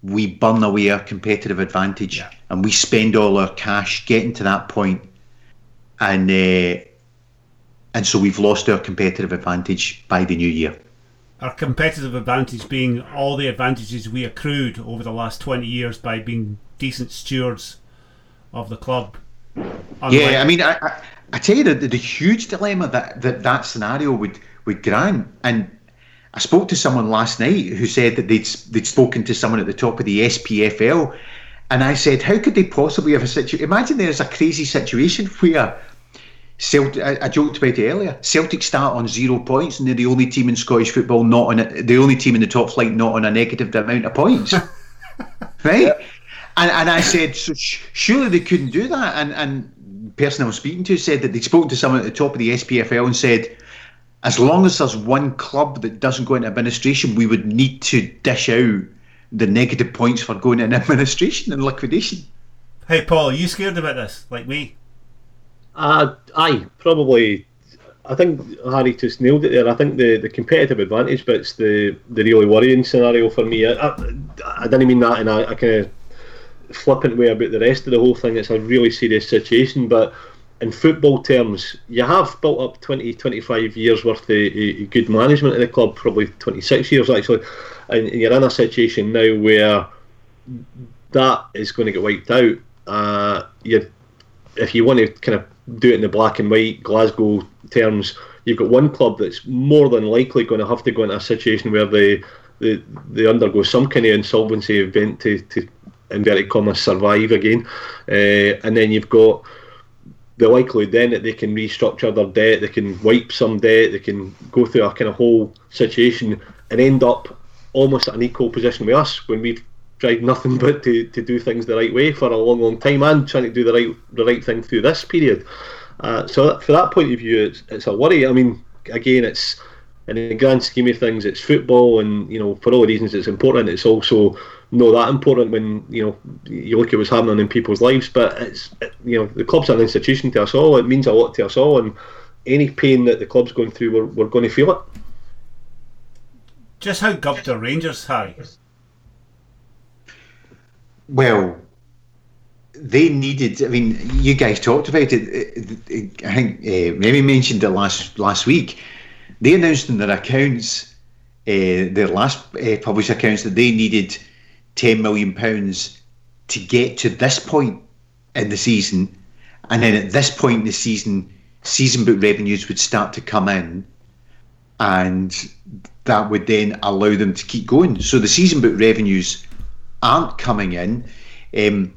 we burn away our competitive advantage yeah. and we spend all our cash getting to that point, and uh, and so we've lost our competitive advantage by the new year. Our competitive advantage being all the advantages we accrued over the last twenty years by being decent stewards of the club yeah, I mean, I, I, I, tell you the, the, the huge dilemma that, that that scenario would would grant, and I spoke to someone last night who said that they'd they'd spoken to someone at the top of the SPFL, and I said, how could they possibly have a situation? Imagine there's a crazy situation where. Celtic, I, I, joked about it earlier. Celtic start on zero points, and they're the only team in Scottish football not on a, the only team in the top flight not on a negative amount of points. <laughs> right? Yeah. And, and I said, so surely they couldn't do that. And and the person I was speaking to said that they'd spoken to someone at the top of the SPFL and said, as long as there's one club that doesn't go into administration, we would need to dish out the negative points for going into <laughs> administration and liquidation. Hey, Paul, are you scared about this, like me? Uh, aye, probably. I think Harry just nailed it there. I think the, the competitive advantage bit's the, the really worrying scenario for me. I, I, I didn't mean that in a, a kind of flippant way about the rest of the whole thing. It's a really serious situation, but in football terms, you have built up 20, 25 years worth of good management in the club, probably 26 years actually, and you're in a situation now where that is going to get wiped out. Uh, you if you want to kind of do it in the black and white Glasgow terms, you've got one club that's more than likely going to have to go into a situation where they they, they undergo some kind of insolvency event to, to inverted commas survive again, uh, and then you've got the likelihood then that they can restructure their debt, they can wipe some debt, they can go through a kind of whole situation and end up almost at an equal position with us when we've tried nothing <laughs> but to, to do things the right way for a long, long time and trying to do the right the right thing through this period. Uh, so that, for that point of view, it's, it's a worry. I mean, again, it's in the grand scheme of things, it's football, and you know, for all the reasons it's important, it's also not that important when you know you look at what's happening in people's lives. But it's you know, the club's an institution to us all. It means a lot to us all, and any pain that the club's going through, we're, we're going to feel it. Just how gubbed are Rangers, Harry? Well, they needed. I mean, you guys talked about it. I think uh, maybe mentioned it last last week. They announced in their accounts, uh, their last uh, published accounts, that they needed ten million pounds to get to this point in the season, and then at this point in the season, season book revenues would start to come in, and that would then allow them to keep going. So the season book revenues aren't coming in. Um,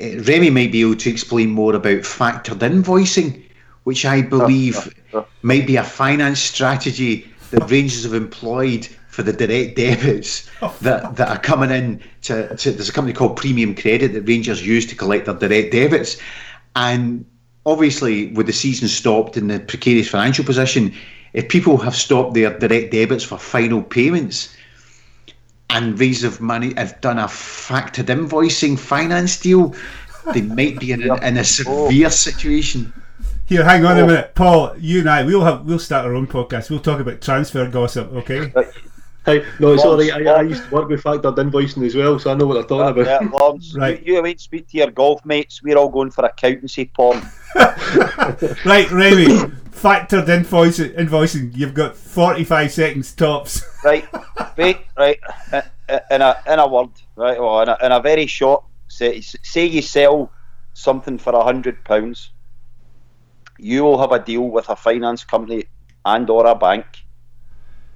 uh, Remy might be able to explain more about factored invoicing, which I believe <laughs> might be a finance strategy that Rangers have employed for the direct debits oh, that, that are coming in to, to there's a company called Premium Credit that Rangers use to collect their direct debits. And obviously with the season stopped and the precarious financial position, if people have stopped their direct debits for final payments, and Rangers have money have done a factored invoicing finance deal, they might be in a, in a severe situation. Here, hang on a oh. minute, Paul. You and I, we'll have we'll start our own podcast. We'll talk about transfer gossip, okay? Hey, no, sorry, I, I used to work with factored invoicing as well, so I know what they're talking about. Yeah, Lawrence, Right. you, you wait speak to your golf mates. We're all going for accountancy porn. <laughs> right, Remy, <coughs> factored invoicing, invoicing. You've got forty-five seconds tops. <laughs> right, wait, right. uh, In a in a word, right, well, in a, in a very short. Say, say you sell something for a hundred pounds, you will have a deal with a finance company and or a bank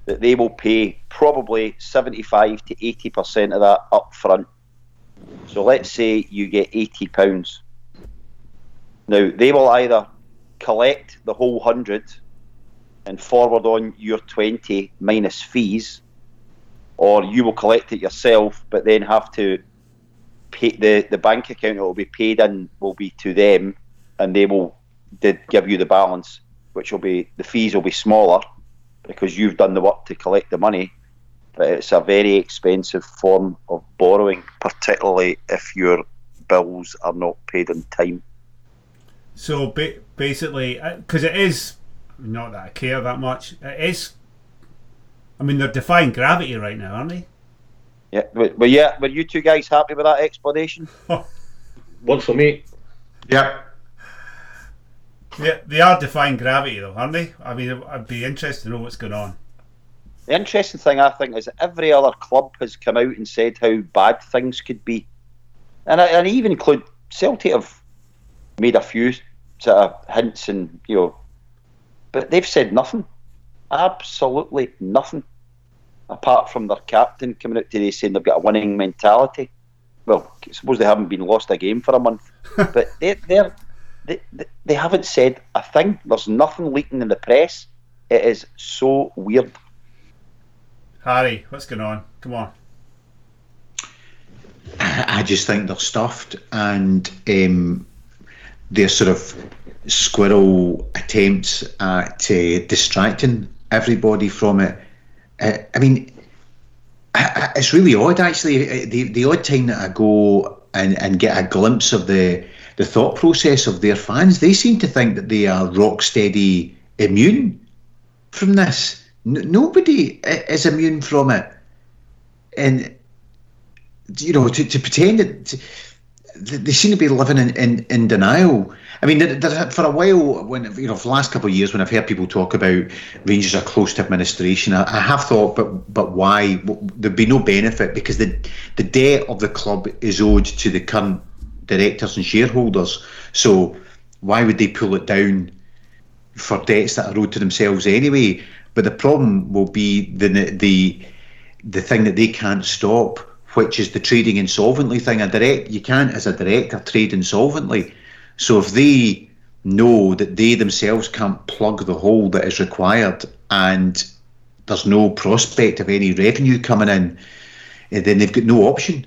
that they will pay probably seventy-five to eighty percent of that up front. So let's say you get eighty pounds. Now they will either collect the whole hundred and forward on your 20 minus fees, or you will collect it yourself, but then have to pay the, the bank account that will be paid in will be to them, and they will did give you the balance, which will be the fees will be smaller because you've done the work to collect the money. But it's a very expensive form of borrowing, particularly if your bills are not paid in time. So ba- basically, uh, because it is not that I care that much. It is. I mean, they're defying gravity right now, aren't they? Yeah, but, but yeah, were you two guys happy with that explanation? <laughs> Works for me. Yep. They, they are defying gravity, though, aren't they? I mean, I'd be interested to know what's going on. The interesting thing I think is that every other club has come out and said how bad things could be, and I, and I even include Celtic have made a few sort of hints and you know, but they've said nothing, absolutely nothing, apart from their captain coming out today saying they've got a winning mentality. Well, I suppose they haven't been lost a game for a month, <laughs> but they they're, they they they haven't said a thing. There's nothing leaking in the press. It is so weird. Harry, what's going on? Come on. I just think they're stuffed and um, they're sort of squirrel attempts at uh, distracting everybody from it. Uh, I mean, it's really odd actually. The the odd time that I go and, and get a glimpse of the the thought process of their fans, they seem to think that they are rock steady immune from this. N- nobody is immune from it, and you know to, to pretend that. To, they seem to be living in, in, in denial. I mean, for a while, when you know, for the last couple of years, when I've heard people talk about Rangers are close to administration, I, I have thought, but but why? There'd be no benefit because the the debt of the club is owed to the current directors and shareholders. So why would they pull it down for debts that are owed to themselves anyway? But the problem will be the the the thing that they can't stop which is the trading insolvently thing. A direct you can't as a director trade insolvently. So if they know that they themselves can't plug the hole that is required and there's no prospect of any revenue coming in, eh, then they've got no option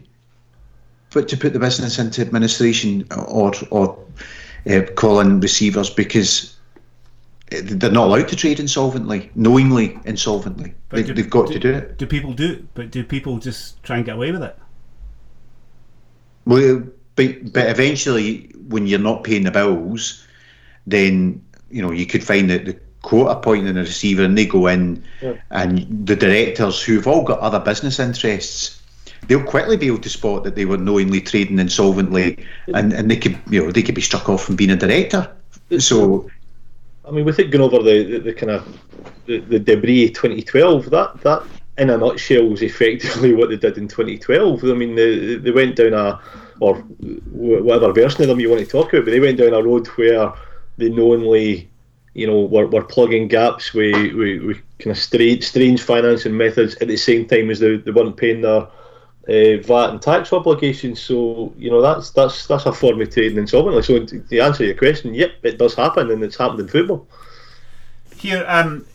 but to put the business into administration or or uh, call in receivers because they're not allowed to trade insolvently, knowingly insolvently. They, do, they've got do, to do it. Do people do? But do people just try and get away with it? Well, but but eventually, when you're not paying the bills, then you know you could find that the court appointing a receiver, and they go in, yeah. and the directors who've all got other business interests, they'll quickly be able to spot that they were knowingly trading insolvently, and, and they could you know they could be struck off from being a director. So I mean, with it going over the, the, the kind of the, the debris 2012, that that in a nutshell was effectively what they did in 2012. I mean, they, they went down a or whatever version of them you want to talk about, but they went down a road where they knowingly, you know, were, were plugging gaps with, with kind of strange, strange financing methods at the same time as they, they weren't paying their uh, VAT and tax obligations. So you know that's that's that's a form of trading insolvently. So to answer your question, yep, it does happen, and it's happened in football. Here, um,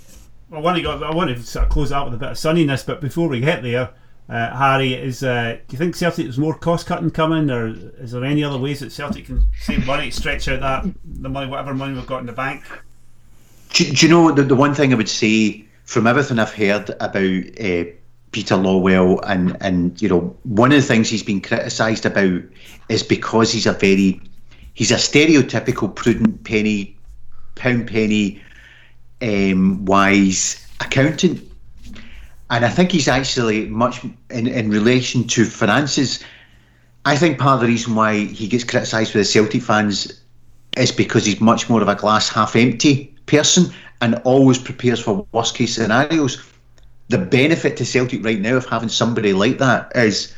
I want to go. I want to sort of close out with a bit of sunniness, but before we get there. Uh, Harry, is uh, do you think Celtic there's more cost cutting coming, or is there any other ways that Celtic can save money, stretch out that the money, whatever money we've got in the bank? Do, do you know the, the one thing I would say from everything I've heard about uh, Peter Lawwell, and and you know one of the things he's been criticised about is because he's a very he's a stereotypical prudent penny pound penny um, wise accountant, and I think he's actually much in in relation to finances. I think part of the reason why he gets criticised with the Celtic fans is because he's much more of a glass half empty person and always prepares for worst case scenarios the benefit to Celtic right now of having somebody like that is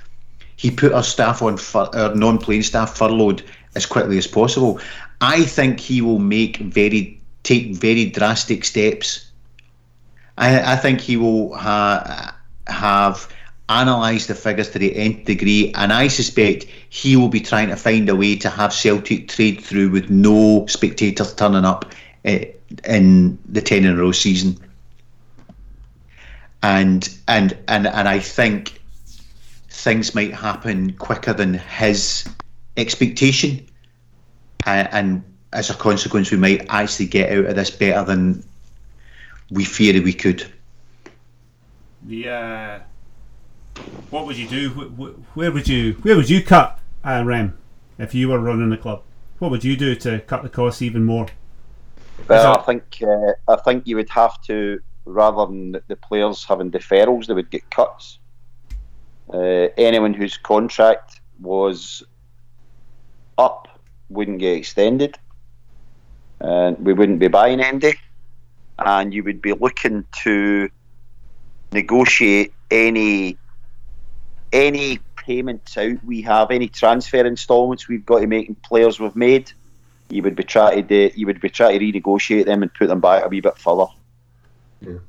he put our staff on our non-playing staff furloughed as quickly as possible. I think he will make very take very drastic steps. I, I think he will ha- have analysed the figures to the nth degree, and I suspect he will be trying to find a way to have Celtic trade through with no spectators turning up uh, in the ten in a row season and and and and I think things might happen quicker than his expectation, and, and as a consequence, we might actually get out of this better than we feared we could. The uh, what would you do? Where would you where would you cut uh, Rem if you were running the club? What would you do to cut the costs even more? Well, I think uh, I think you would have to rather than the players having deferrals, they would get cuts. Uh, anyone whose contract was up wouldn't get extended, and we wouldn't be buying Andy, and you would be looking to negotiate any any payments out we have, any transfer instalments we've got to make in players we've made. You would be trying to you would be trying to renegotiate them and put them back a wee bit further. You,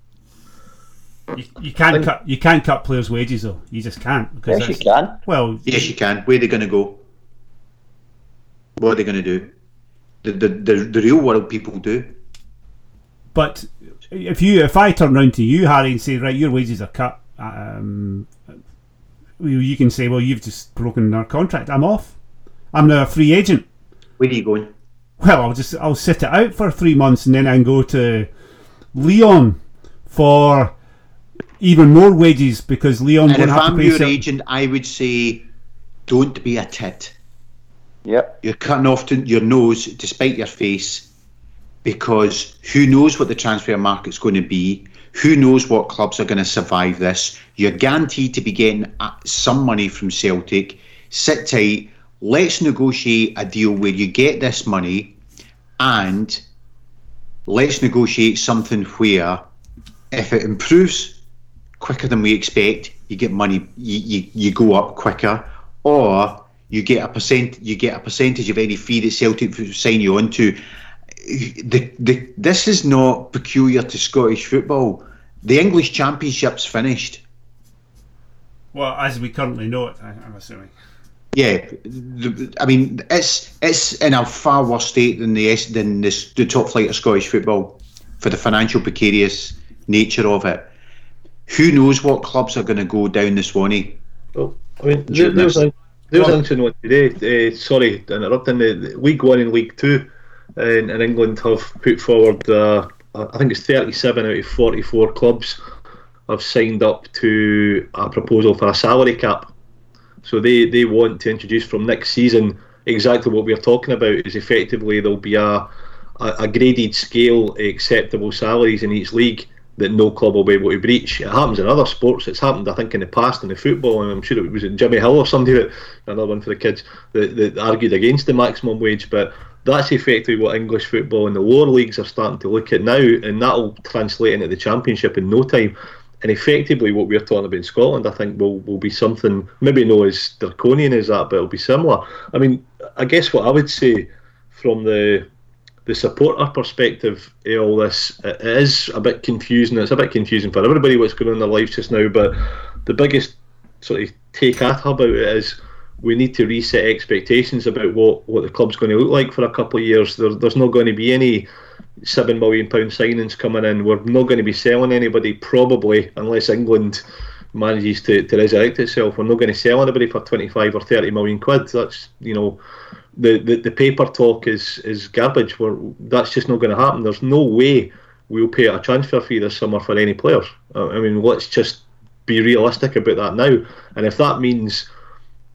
you can't cut you can't cut players' wages though. You just can't because yes, you can. Well, yes, you can. Where are they going to go? What are they going to do? The, the the the real world people do. But if you if I turn around to you, Harry, and say, right, your wages are cut, um, you can say, well, you've just broken our contract. I'm off. I'm now a free agent. Where are you going? well, I'll just I'll sit it out for three months and then I can go to Leon for even more wages because Leon And won't if have to I'm your some- agent, I would say, don't be a tit. Yep. You're cutting off to your nose despite your face because who knows what the transfer market's going to be? Who knows what clubs are going to survive this? You're guaranteed to be getting uh, some money from Celtic. Sit tight. Let's negotiate a deal where you get this money and let's negotiate something where if it improves quicker than we expect, you get money, you, you, you go up quicker, or you get a percent, you get a percentage of any fee that Celtic sign you onto. The, the, this is not peculiar to Scottish football. The English Championship's finished. Well, as we currently know it, I, I'm assuming. Yeah, the, I mean it's it's in a far worse state than the than this, the top flight of Scottish football for the financial precarious nature of it. Who knows what clubs are going to go down the Swanee? Well, I mean, there, there was a there was an interesting one today. Uh, sorry, to interrupting the, the League One and League Two uh, in, in England have put forward. Uh, I think it's 37 out of 44 clubs have signed up to a proposal for a salary cap. So they, they want to introduce from next season exactly what we're talking about is effectively there'll be a, a, a graded scale acceptable salaries in each league that no club will be able to breach. It happens in other sports. It's happened, I think, in the past in the football, and I'm sure it was Jimmy Hill or somebody that another one for the kids that, that argued against the maximum wage. But that's effectively what English football and the lower leagues are starting to look at now, and that'll translate into the championship in no time. And effectively, what we're talking about in Scotland, I think, will, will be something maybe not as draconian as that, but it'll be similar. I mean, I guess what I would say from the the supporter perspective all this, it is a bit confusing. It's a bit confusing for everybody what's going on in their lives just now. But the biggest sort of take at about it is we need to reset expectations about what, what the club's going to look like for a couple of years. There, there's not going to be any seven million pound signings coming in. We're not going to be selling anybody probably unless England manages to, to resurrect itself. We're not going to sell anybody for 25 or 30 million quid. That's you know the, the, the paper talk is is garbage. We're, that's just not going to happen. There's no way we'll pay a transfer fee this summer for any players. I mean, let's just be realistic about that now. And if that means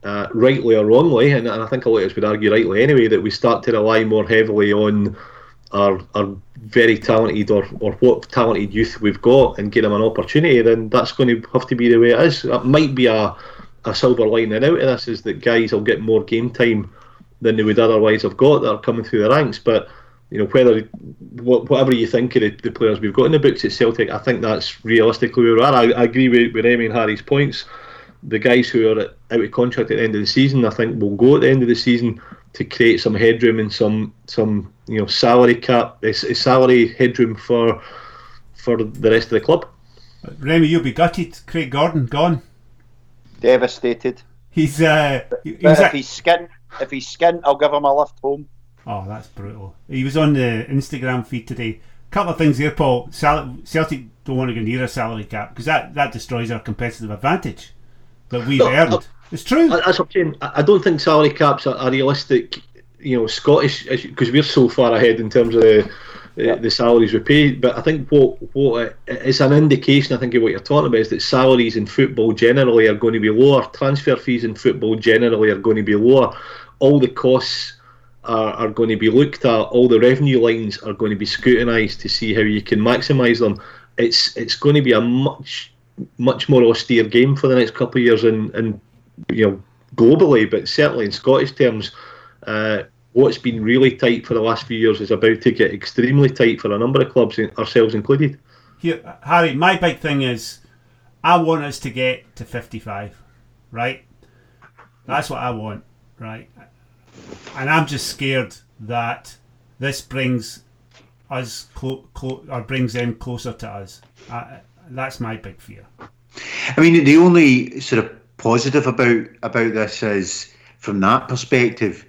uh, rightly or wrongly, and, and I think a lot of us would argue rightly anyway, that we start to rely more heavily on our, our very talented or, or what talented youth we've got and give them an opportunity, then that's going to have to be the way it is. That might be a, a silver lining out of this is that guys will get more game time than they would otherwise have got that are coming through the ranks. But you know, whether whatever you think of the, the players we've got in the books at Celtic, I think that's realistically where we are. I, I agree with, with Remy and Harry's points. The guys who are out of contract at the end of the season, I think, will go at the end of the season to create some headroom and some some you know salary cap, uh, s- salary headroom for for the rest of the club. Remy, you'll be gutted. Craig Gordon gone. Devastated. He's uh, he, he if at, he's skint, if he's skint, I'll give him a lift home. oh, that's brutal. He was on the Instagram feed today. couple of things here, Paul. Sal- Celtic don't want to go near a salary cap because that, that destroys our competitive advantage that we've No, earned. uh, it's true. I- That's what I'm saying. I don't think salary caps are, are realistic. You know, Scottish because we're so far ahead in terms of the the, the salaries we pay. But I think what what it's an indication. I think of what you're talking about is that salaries in football generally are going to be lower. Transfer fees in football generally are going to be lower. All the costs. Are, are going to be looked at. All the revenue lines are going to be scrutinised to see how you can maximise them. It's it's going to be a much much more austere game for the next couple of years, and and you know globally, but certainly in Scottish terms, uh, what's been really tight for the last few years is about to get extremely tight for a number of clubs, ourselves included. Here, Harry, my big thing is I want us to get to 55, right? That's what I want, right? And I'm just scared that this brings us clo- clo- or brings them closer to us. I, that's my big fear. I mean, the only sort of positive about about this is from that perspective,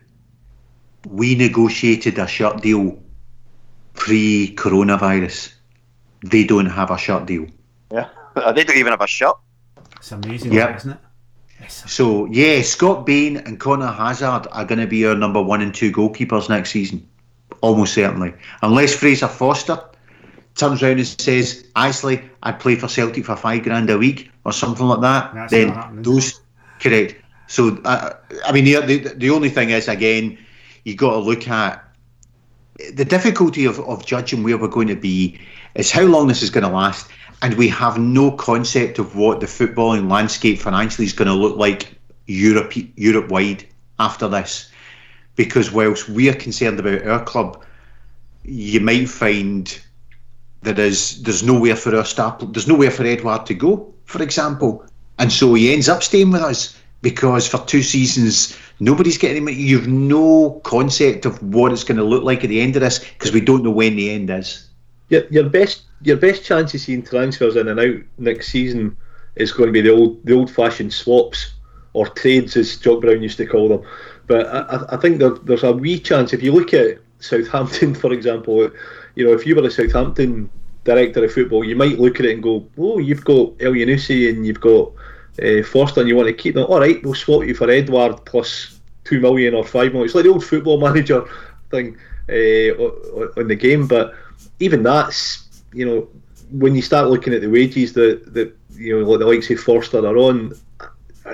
we negotiated a shut deal pre-coronavirus. They don't have a shut deal. Yeah, <laughs> they don't even have a shot. It's amazing, Yep. isn't it? It's So yeah, Scott Bain and Conor Hazard are going to be our number one and two goalkeepers next season. almost certainly. Unless Fraser Forster turns around and says, actually, I'd play for Celtic for five grand a week or something like that, That's then those, correct. So, uh, I mean, the, the, the only thing is, again, you got to look at the difficulty of, of judging where we're going to be is how long this is going to last. And we have no concept of what the footballing landscape financially is going to look like Europe Europe wide after this. Because whilst we are concerned about our club, you might find there is there's nowhere for our star there's nowhere for Edouard to go, for example, and so he ends up staying with us because for two seasons nobody's getting him. You've no concept of what it's going to look like at the end of this because we don't know when the end is. Your, your best your best chance of seeing transfers in and out next season is going to be the old the old fashioned swaps or trades as Jock Brown used to call them. But I, I- think there, there's a wee chance if you look at Southampton, <laughs> for example. You know, if you were a Southampton director of football, you might look at it and go, "Oh, you've got Elyounoussi and you've got uh, Forster, and you want to keep them. All right, we'll swap you for Edouard plus two million or five million. It's like the old football <laughs> manager thing uh, on the game, but even that's you know when you start looking at the wages that that you know like the likes of Forster are on,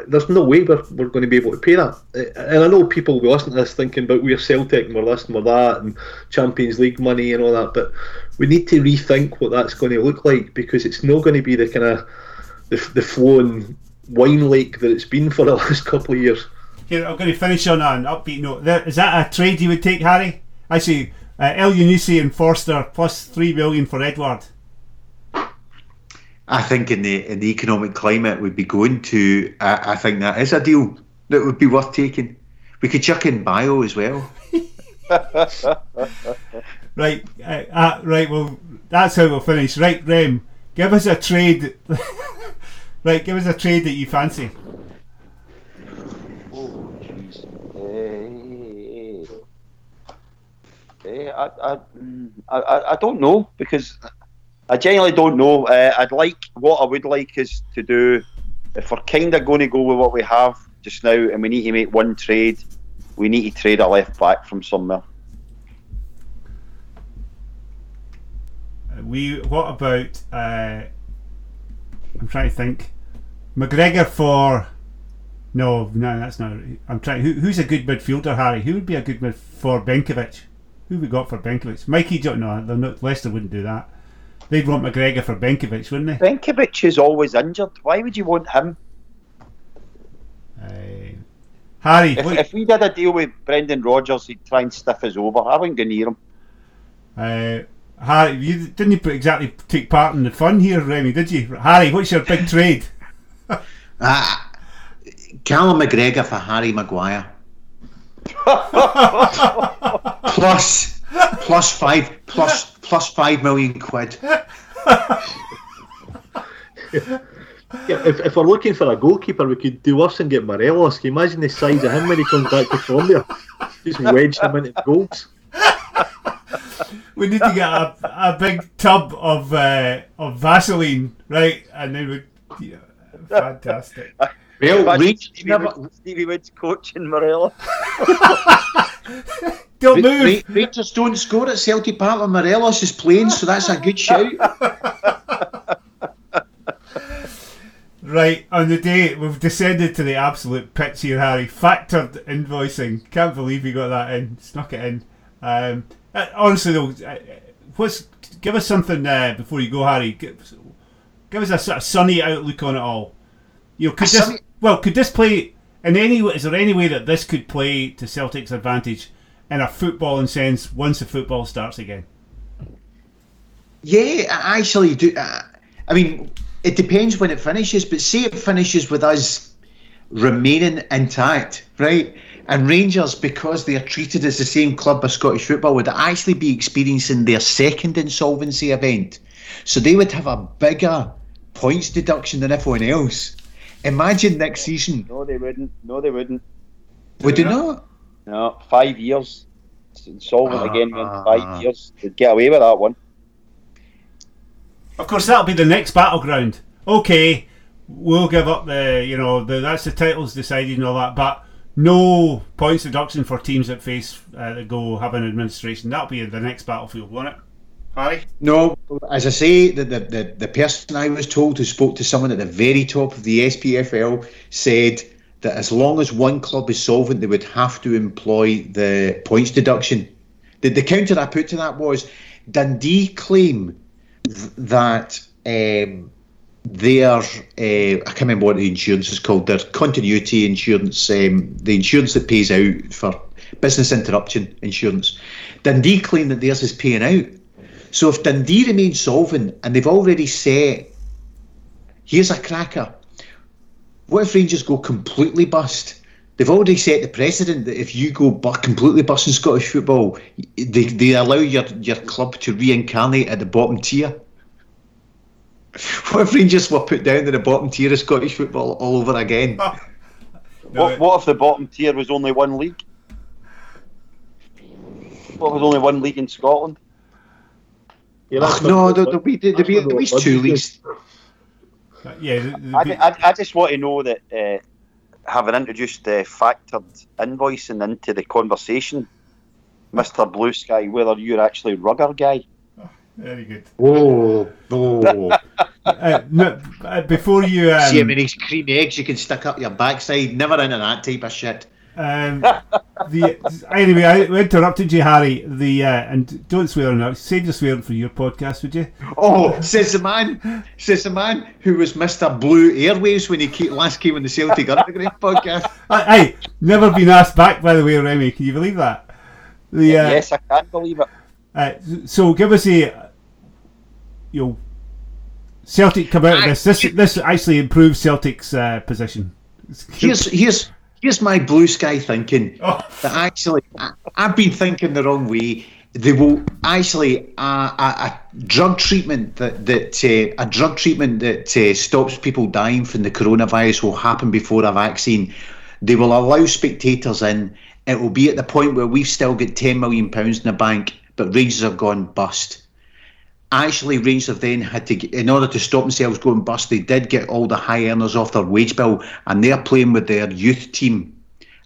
there's no way we're, we're going to be able to pay that. Uh, And I know people will be listening to this thinking but we're Celtic and we're listening for that and Champions League money and all that, but we need to rethink what that's going to look like because it's not going to be the kind of the, the flowing wine lake that it's been for the <laughs> last couple of years. Here, I'm going to finish on an upbeat note. Is that a trade you would take, Harry? I see uh, El and Forster plus three million for Edouard. I think in the in the economic climate we'd be going to, I, I think that is a deal that would be worth taking. We could chuck in Bayo as well. <laughs> Right, uh, uh, right. Well, that's how we'll finish. Right, Rem, give us a trade. <laughs> right, give us a trade that you fancy. Oh, jeez. Eh, eh, I, I, I, I- I don't know because I genuinely don't know. Uh, I'd like what I would like is to do if we're kind of going to go with what we have just now, and we need to make one trade. We need to trade a left back from somewhere. We. What about? Uh, I'm trying to think. McGregor for. No, no, that's not. I'm trying. Who, who's a good midfielder, Harry? Who would be a good mid for Benkovic? Who we got for Benkovic? Mikey, don't. They're not, Leicester wouldn't do that. They'd want McGregor for Benkovic, wouldn't they? Benkovic is always injured. Why would you want him? Uh, Harry, If, if we did a deal with Brendan Rodgers, he'd try and stiff us over. I wouldn't go near him. Uh, Harry, you didn't exactly take part in the fun here, Remy, did you? Harry, what's your big trade? <laughs> Ah, Callum McGregor for Harry Maguire. <laughs> plus, plus five, plus plus five million quid. Yeah, if, if we're looking for a goalkeeper, we could do worse and get Morelos. Can you imagine the size of him when he comes back to Colombia? Just wedge him into goals. We need to get a, a big tub of uh, of Vaseline, right? And then we. Yeah, fantastic. Well, Imagine Rangers Stevie, never, Woods, Stevie Woods coaching Morelos. <laughs> Don't Ra- move. Ra- Rangers don't score at Celtic Park when Morelos is playing, so that's a good shout. <laughs> Right, on the day we've descended to the absolute pits here, Harry. Factored invoicing. Can't believe you got that in. Snuck it in. Um, uh, honestly, though, uh, what's give us something uh, before you go, Harry. Give, give us a sort of sunny outlook on it all. You know, could this sunny- well could this play in any way? Is there any way that this could play to Celtic's advantage in a footballing sense once the football starts again? Yeah, I actually do. Uh, I mean, it depends when it finishes, but say it finishes with us remaining intact, right? And Rangers, because they are treated as the same club as Scottish football, would actually be experiencing their second insolvency event. So they would have a bigger points deduction than everyone else. Imagine next season. No, they wouldn't. No, they wouldn't. Would they not? No, five years. It's insolvent Ah. again in five years. They'd get away with that one. Of course, that'll be the next battleground. Okay, we'll give up the, you know, the, that's the titles decided and all that, but no points deduction for teams that face uh, that go have an administration. That'll be the next battlefield, won't it? Harry? No, as I say, the, the, the, the person I was told who spoke to someone at the very top of the SPFL said that as long as one club is solvent, they would have to employ the points deduction. The, the counter I put to that was Dundee claim th- that um, their, uh, I can't remember what the insurance is called, their continuity insurance, um, the insurance that pays out for business interruption insurance. Dundee claim that theirs is paying out. So if Dundee remain solvent and they've already said, here's a cracker, what if Rangers go completely bust? They've already set the precedent that if you go bu- completely bust in Scottish football, they, they allow your, your club to reincarnate at the bottom tier. <laughs> What if Rangers were put down in the bottom tier of Scottish football all over again? <laughs> No, What, what if the bottom tier was only one league? What if there's only one league in Scotland? Yeah, no, what- there- there'll be, there'll be at least two leagues. yeah, the- the- I, I, I just want to know that uh, having introduced uh, factored invoicing into the conversation, Mr. Blue Sky, whether you're actually rugger guy. very good. Whoa, whoa. <laughs> Uh, no, uh, before you, um, See how many cream eggs you can stick up your backside? Never into that type of shit. Um, the anyway, I interrupted you, Harry. The uh, and don't swear now. that. Save your swearing for your podcast, would you? Oh, says the man, says the man who was Mr. Blue Airwaves when he came, last came on the Celtic Underground <laughs> podcast. Hey, never been asked back, by the way, Remy. Can you believe that? The uh, yes, I can't believe it. uh, so give us a you know, Celtic come out of this. This this actually improves Celtic's uh, position. Here's here's here's my blue sky thinking <laughs> Oh. that actually I, I've been thinking the wrong way. They will actually uh, a, a drug treatment that that uh, a drug treatment that uh, stops people dying from the coronavirus will happen before a vaccine. They will allow spectators in. It will be at the point where we've still got ten million pounds in the bank, but Rangers have gone bust. Actually, Rangers have then had to, in order to stop themselves going bust, they did get all the high earners off their wage bill, and they're playing with their youth team,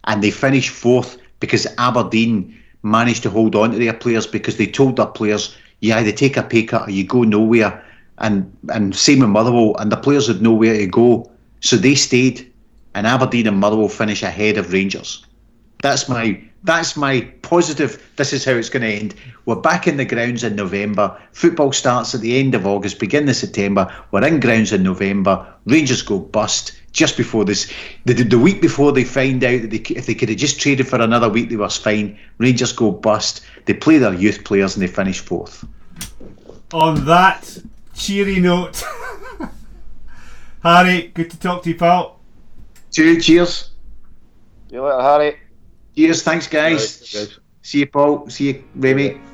and they finished fourth because Aberdeen managed to hold on to their players because they told their players, you either take a pay cut or you go nowhere, and and same with Motherwell, and the players had nowhere to go, so they stayed, and Aberdeen and Motherwell finish ahead of Rangers. That's my that's my positive. This is how it's going to end. We're back in the grounds in November. Football starts at the end of August, beginning of September. We're in grounds in November. Rangers go bust just before this. The, the week before they find out that they, if they could have just traded for another week, they were fine. Rangers go bust. They play their youth players and they finish fourth. On that cheery note, <laughs> Harry, good to talk to you, pal. Two cheers. See you later, Harry. Cheers. Thanks, guys. Right, guys. See you, Paul. See you, Remy.